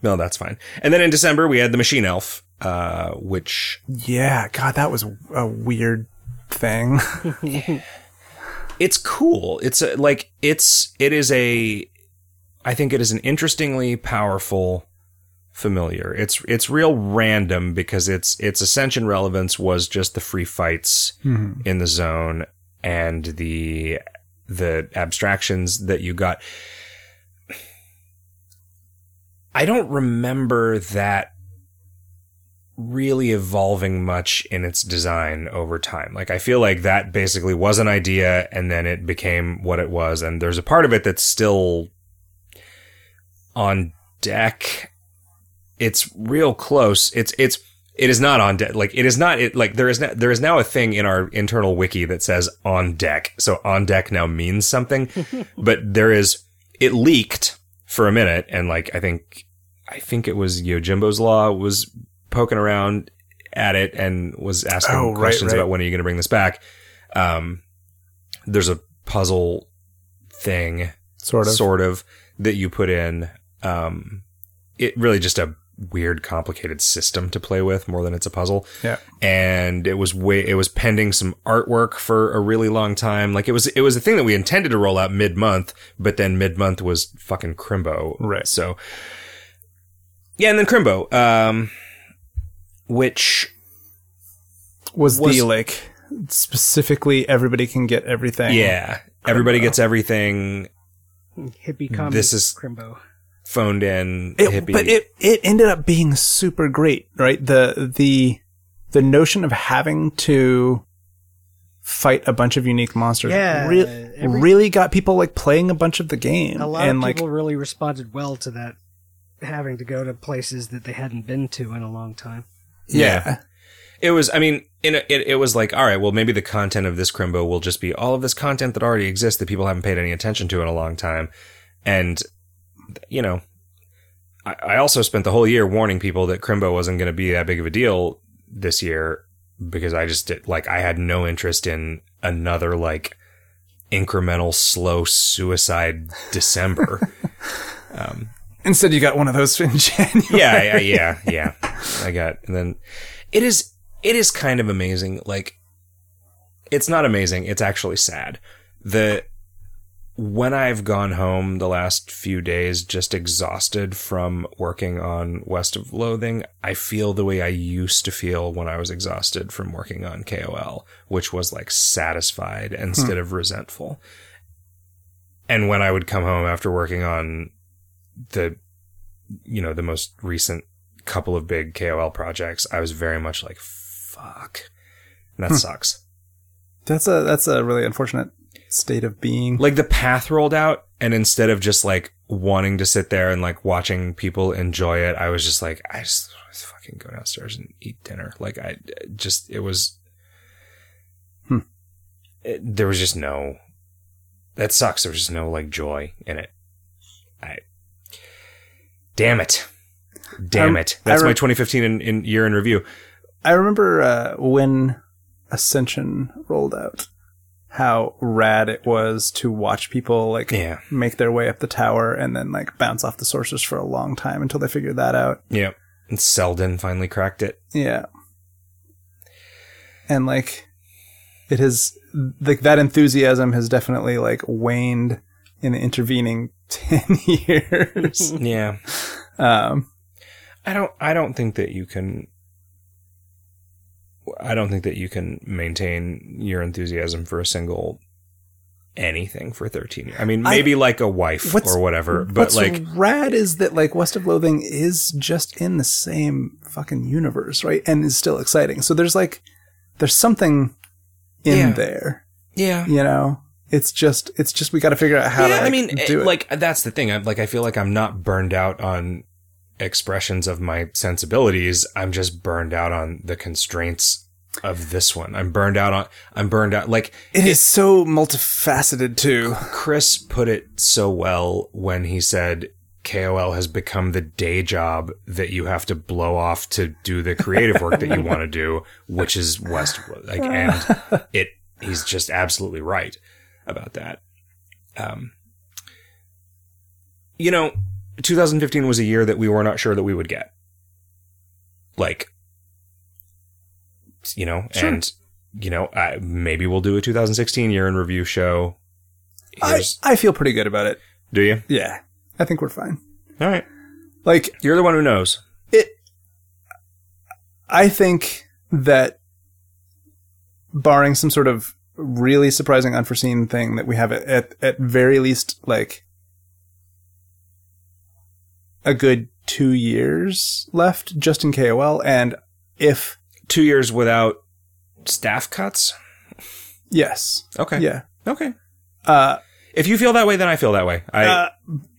No, that's fine. And then in December we had the Machine Elf, uh, which Yeah, God, that was a weird thing. it's cool. It's a, like it's it is a I think it is an interestingly powerful familiar. It's it's real random because its its ascension relevance was just the free fights in the zone and the the abstractions that you got. I don't remember that really evolving much in its design over time. Like I feel like that basically was an idea and then it became what it was and there's a part of it that's still on deck. It's real close. It's it's it is not on deck. Like it is not it like there is now, there is now a thing in our internal wiki that says on deck. So on deck now means something, but there is it leaked for a minute and like I think I think it was Yojimbo's law was poking around at it and was asking Oh, right, questions right. about when are you going to bring this back. Um, there's a puzzle thing, Sort of. sort of, that you put in. Um, it really just a weird, complicated system to play with more than it's a puzzle. Yeah. And it was way, it was pending some artwork for a really long time. Like it was, it was a thing that we intended to roll out mid month, but then mid month was fucking Crimbo. Right. So, yeah, and then Crimbo, um, which Was, was- the like specifically everybody can get everything? Yeah. Everybody gets everything hippie comic This is- Crimbo. Phoned in. It, hippie. but it it ended up being super great, right? The the the notion of having to fight a bunch of unique monsters Yeah, rea- every- really got people like playing a bunch of the game A lot and of like people really responded well to that, having to go to places that they hadn't been to in a long time. yeah. it was, I mean, in a, it, it was like, all right, well, maybe the content of this Crimbo will just be all of this content that already exists that people haven't paid any attention to in a long time. And, you know, I, I also spent the whole year warning people that Crimbo wasn't going to be that big of a deal this year because I just did, like, I had no interest in another, like, incremental, slow suicide December. um, Instead, you got one of those in January. yeah, yeah, yeah, yeah. I got, and then it is, it is kind of amazing. Like, it's not amazing. It's actually sad. The, when I've gone home the last few days, just exhausted from working on West of Loathing, I feel the way I used to feel when I was exhausted from working on KOL, which was like satisfied hmm. instead of resentful. And when I would come home after working on the, you know, the most recent couple of big KOL projects, I was very much like, fuck. And that hmm. sucks. That's a that's a really unfortunate state of being. like the path rolled out and instead of just like wanting to sit there and like watching people enjoy it i was just like i just fucking go downstairs and eat dinner like i just it was Hmm. it, there was just no that sucks there was just no like joy in it i damn it Damn it. That's re- my 2015 in, in year in review. I remember uh, when Ascension rolled out, how rad it was to watch people like Yeah. make their way up the tower and then like bounce off the sorcerers for a long time until they figured that out. Yeah. And Selden finally cracked it. Yeah. And like it has like that enthusiasm has definitely like waned in the intervening 10 years. Yeah. um I don't I don't think that you can I don't think that you can maintain your enthusiasm for a single anything for 13 years. I mean, I- maybe like a wife or whatever, but What's like rad is that like West of Loathing is just in the same fucking universe, right? And is still exciting. So there's like there's something in Yeah. there, yeah. you know. It's just it's just we got to figure out how yeah, to like, I mean, do it. like that's the thing. I'm like I feel like I'm not burned out on expressions of my sensibilities. I'm just burned out on the constraints of this one. I'm burned out on I'm burned out like it is so multifaceted too. Chris put it so well when he said KOL has become the day job that you have to blow off to do the creative work that you want to do, which is West. Like, and it, he's just absolutely right about that. Um, you know, 2015 was a year that we were not sure that we would get. Like, you know, Sure. and, you know, I, maybe we'll do a 2016 year in review show. I, I feel pretty good about it. do you? Yeah. I think we're fine. All right. Like You're the one who knows. it I think that barring some sort of really surprising unforeseen thing that we have at at, at very least like a good 2 years left just in KOL and if Two years without staff cuts. yes Okay. yeah Okay. uh If you feel that way, then I feel that way. I uh,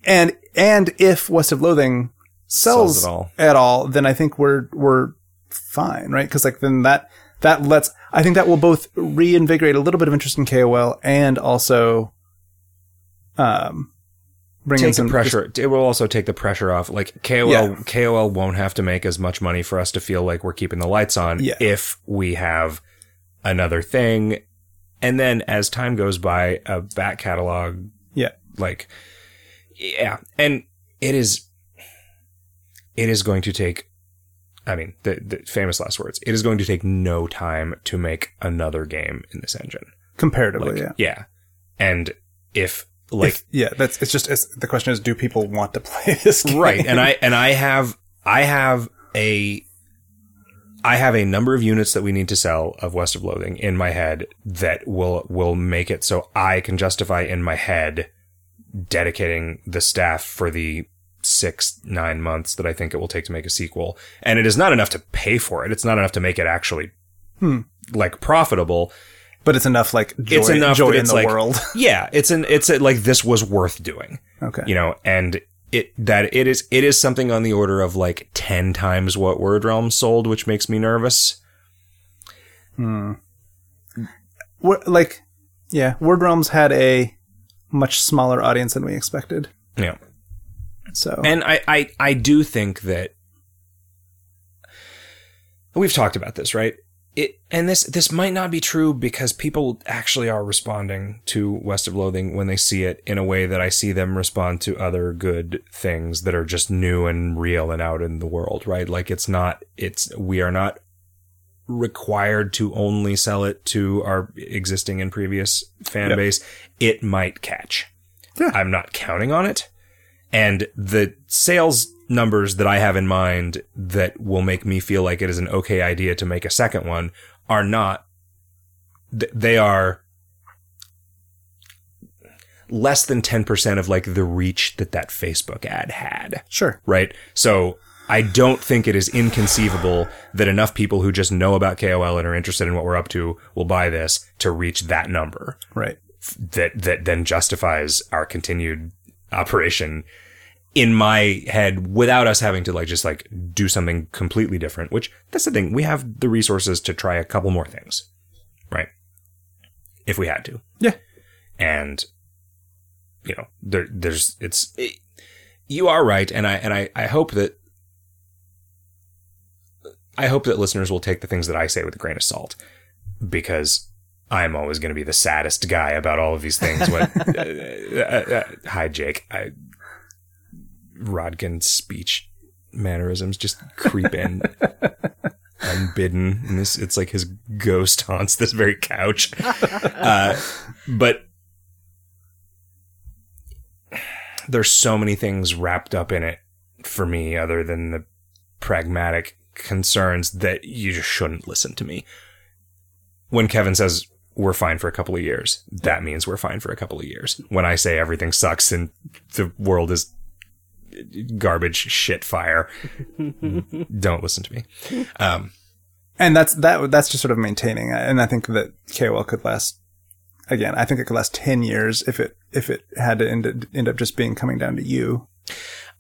and and if West of Loathing sells, Sells it all. at all, then I think we're we're fine, right? Because like then that that lets I think that will both reinvigorate a little bit of interest in KOL and also um bring in take the some pressure. It will also take the pressure off. Like KOL, Yeah. KOL won't have to make as much money for us to feel like we're keeping the lights on Yeah. if we have another thing. And then as time goes by, a back catalog, Yeah. like, yeah, and it is, it is going to take. I mean, the, the famous last words. It is going to take no time to make another game in this engine. comparatively, Like, yeah. and if like If- yeah, that's it's just it's, the question is, do people want to play this game? right and i and i have i have a i have a number of units that we need to sell of west of loathing in my head that will will make it so i can justify in my head dedicating the staff for the six nine months that i think it will take to make a sequel and it is not enough to pay for it it's not enough to make it actually Hmm. like profitable but it's enough like joy, it's enough joy that in it's the like world. yeah it's an it's a, like this was worth doing Okay, you know, and it that it is it is something on the order of like ten times what Word Realm sold, which makes me nervous. Hmm. We're, like, yeah, Word Realms had a much smaller audience than we expected. Yeah, So and I I I do think that we've talked about this, right? It and this this might not be true because people actually are responding to West of Loathing when they see it in a way that I see them respond to other good things that are just new and real and out in the world, right? Like it's not it's we are not required to only sell it to our existing and previous fan Yep. base. It might catch. Yeah. I'm not counting on it. And the sales numbers that I have in mind that will make me feel like it is an okay idea to make a second one are not, they are less than 10% of like the reach that that Facebook ad had sure, right? So I don't think it is inconceivable that enough people who just know about KOL and are interested in what we're up to will buy this to reach that number right. that that then justifies our continued operation in my head without us having to like just like do something completely different which that's the thing we have the resources to try a couple more things right if we had to Yeah. and you know there there's it's it, you are right and i and i i hope that I hope that listeners will take the things that I say with a grain of salt because I'm always going to be the saddest guy about all of these things. When, uh, uh, uh, hi, Jake. I, Rodkin's speech mannerisms just creep in unbidden. And this, it's like his ghost haunts this very couch. Uh, but there's so many things wrapped up in it for me other than the pragmatic concerns that you just shouldn't listen to me. When Kevin says we're fine for a couple of years, that means we're fine for a couple of years. When I say everything sucks and the world is garbage shit fire, don't listen to me. Um, and that's that. That's just sort of maintaining, and I think that KOL could last. Again, I think it could last ten years if it if it had to end, end up just being coming down to you.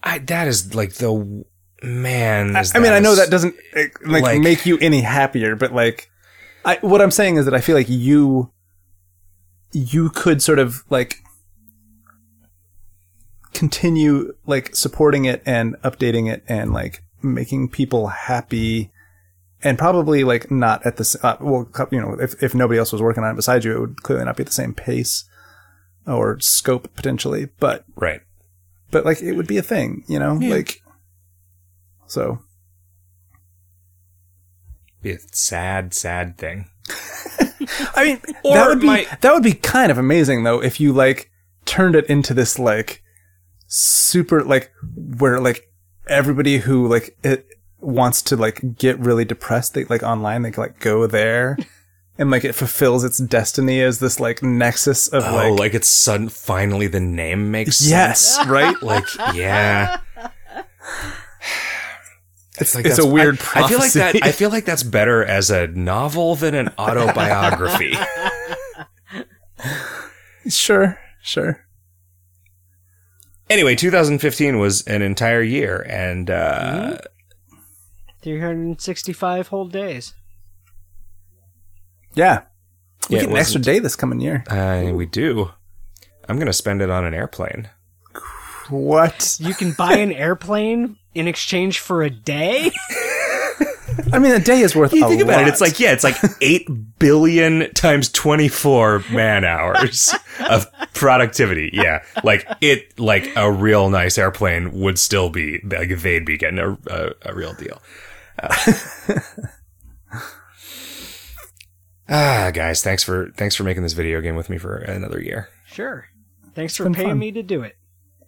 I that is like the man. I, I mean, I know that doesn't like, like- make you any happier, but like, I what I'm saying is that I feel like you you could sort of like continue like supporting it and updating it and like making people happy and probably like not at the uh, well you know if if nobody else was working on it besides you it would clearly not be the same pace or scope potentially but right. but like it would be a thing you know Yeah. like so Be a sad, sad thing. I mean, Or that would be might- that would be kind of amazing though if you like turned it into this like super like where like everybody who like it wants to like get really depressed they like online they can like go there and like it fulfills its destiny as this like nexus of Oh, like, like, it's sudden. Finally, the name makes yes sense. right Like, yeah. it's, Like it's a weird I, I feel like that. I feel like that's better as a novel than an autobiography. sure sure anyway, 2015 was an entire year, and uh, 365 whole days. yeah we Yeah, get an extra day this coming year uh, we do. I'm gonna spend it on an airplane. what You can buy an airplane in exchange for a day? I mean a day is worth You a think about lot. it, it's like yeah, it's like eight billion times twenty four man hours of productivity. Yeah, like it, like a real nice airplane would still be like they'd be getting a a, a real deal. Uh, ah, guys, thanks for thanks for making this video game with me for another year. Sure. Thanks for paying fun. me to do it.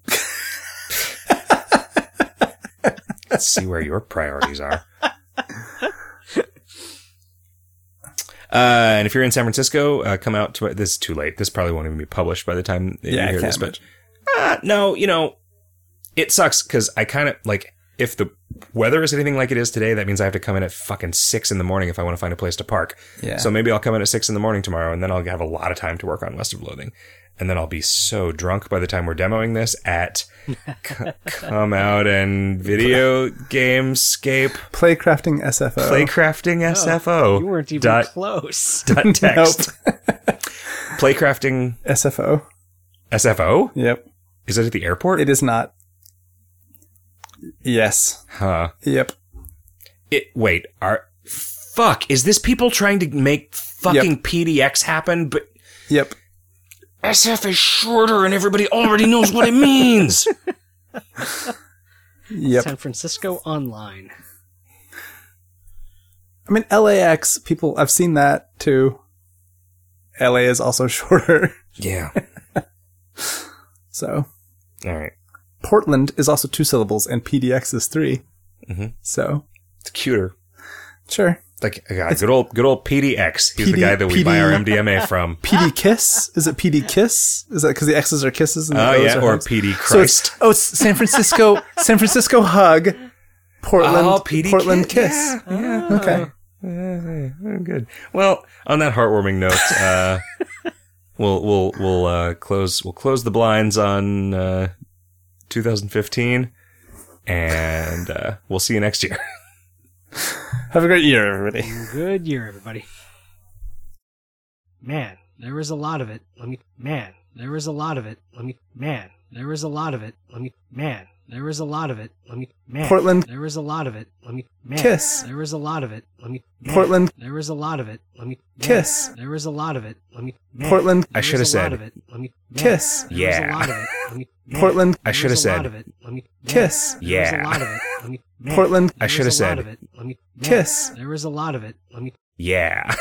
Let's see where your priorities are. Uh, and if you're in San Francisco, uh, come out to this. Is too late. This probably won't even be published by the time yeah you hear this. But uh, no, you know, it sucks because I kind of like if the weather is anything like it is today. That means I have to come in at fucking six in the morning if I want to find a place to park. yeah So maybe I'll come in at six in the morning tomorrow, and then I'll have a lot of time to work on West of Loathing, and then I'll be so drunk by the time we're demoing this at c- come out and video gamescape playcrafting SFO playcrafting oh, SFO. You weren't even dot, close. dot text. Playcrafting SFO SFO. yep Is it at the airport? It is not. Yes. Huh. Yep. It. Wait. Are fuck? Is this people trying to make fucking PDX happen? But Yep. SF is shorter, and everybody already knows what it means. Yep. San Francisco Online. I mean, LAX, people, I've seen that too. LA is also shorter. yeah. So, All right. Portland is also two syllables and PDX is 3 Mhm. So, It's cuter. sure. Like uh, good old good old PDX. He's the guy that we buy our MDMA from. PD Kiss? Is it PD Kiss? Is that because the X's are kisses and the Oh O's yeah, are or hugs? PD So it's, Christ. oh, it's San Francisco, San Francisco hug, Portland, oh, PD Portland Kid. Kiss. Yeah, yeah. Okay. Uh, good. Well, on that heartwarming note, uh, we'll we'll we'll uh, close we'll close the blinds on uh, 2015, and uh, we'll see you next year. Have a great year, everybody. Good year, everybody. Man, there was a lot of it. Let me. Man, there was a lot of it. Let me. Man, there was a lot of it. Let me. Man, There was a lot of it. Let me. Man, Portland. There was a lot of it. Let me. Man, Kiss. There was a lot of it. Let me. Man, Portland. There was a lot of it. Let me. Man, Kiss. There was a lot of it. Let me. Man, Portland. I should have a lot said of it. Let me. Man, Kiss. There Yeah. Was a lot of it. Let me. Man, Portland. I should have a lot said of it. Let me. Man, Kiss. There Yeah. was a lot of it. Let me. Man, Portland. I there should was have a lot said of it. Let me. Man, Kiss. There was a lot of it. Let me. Yeah.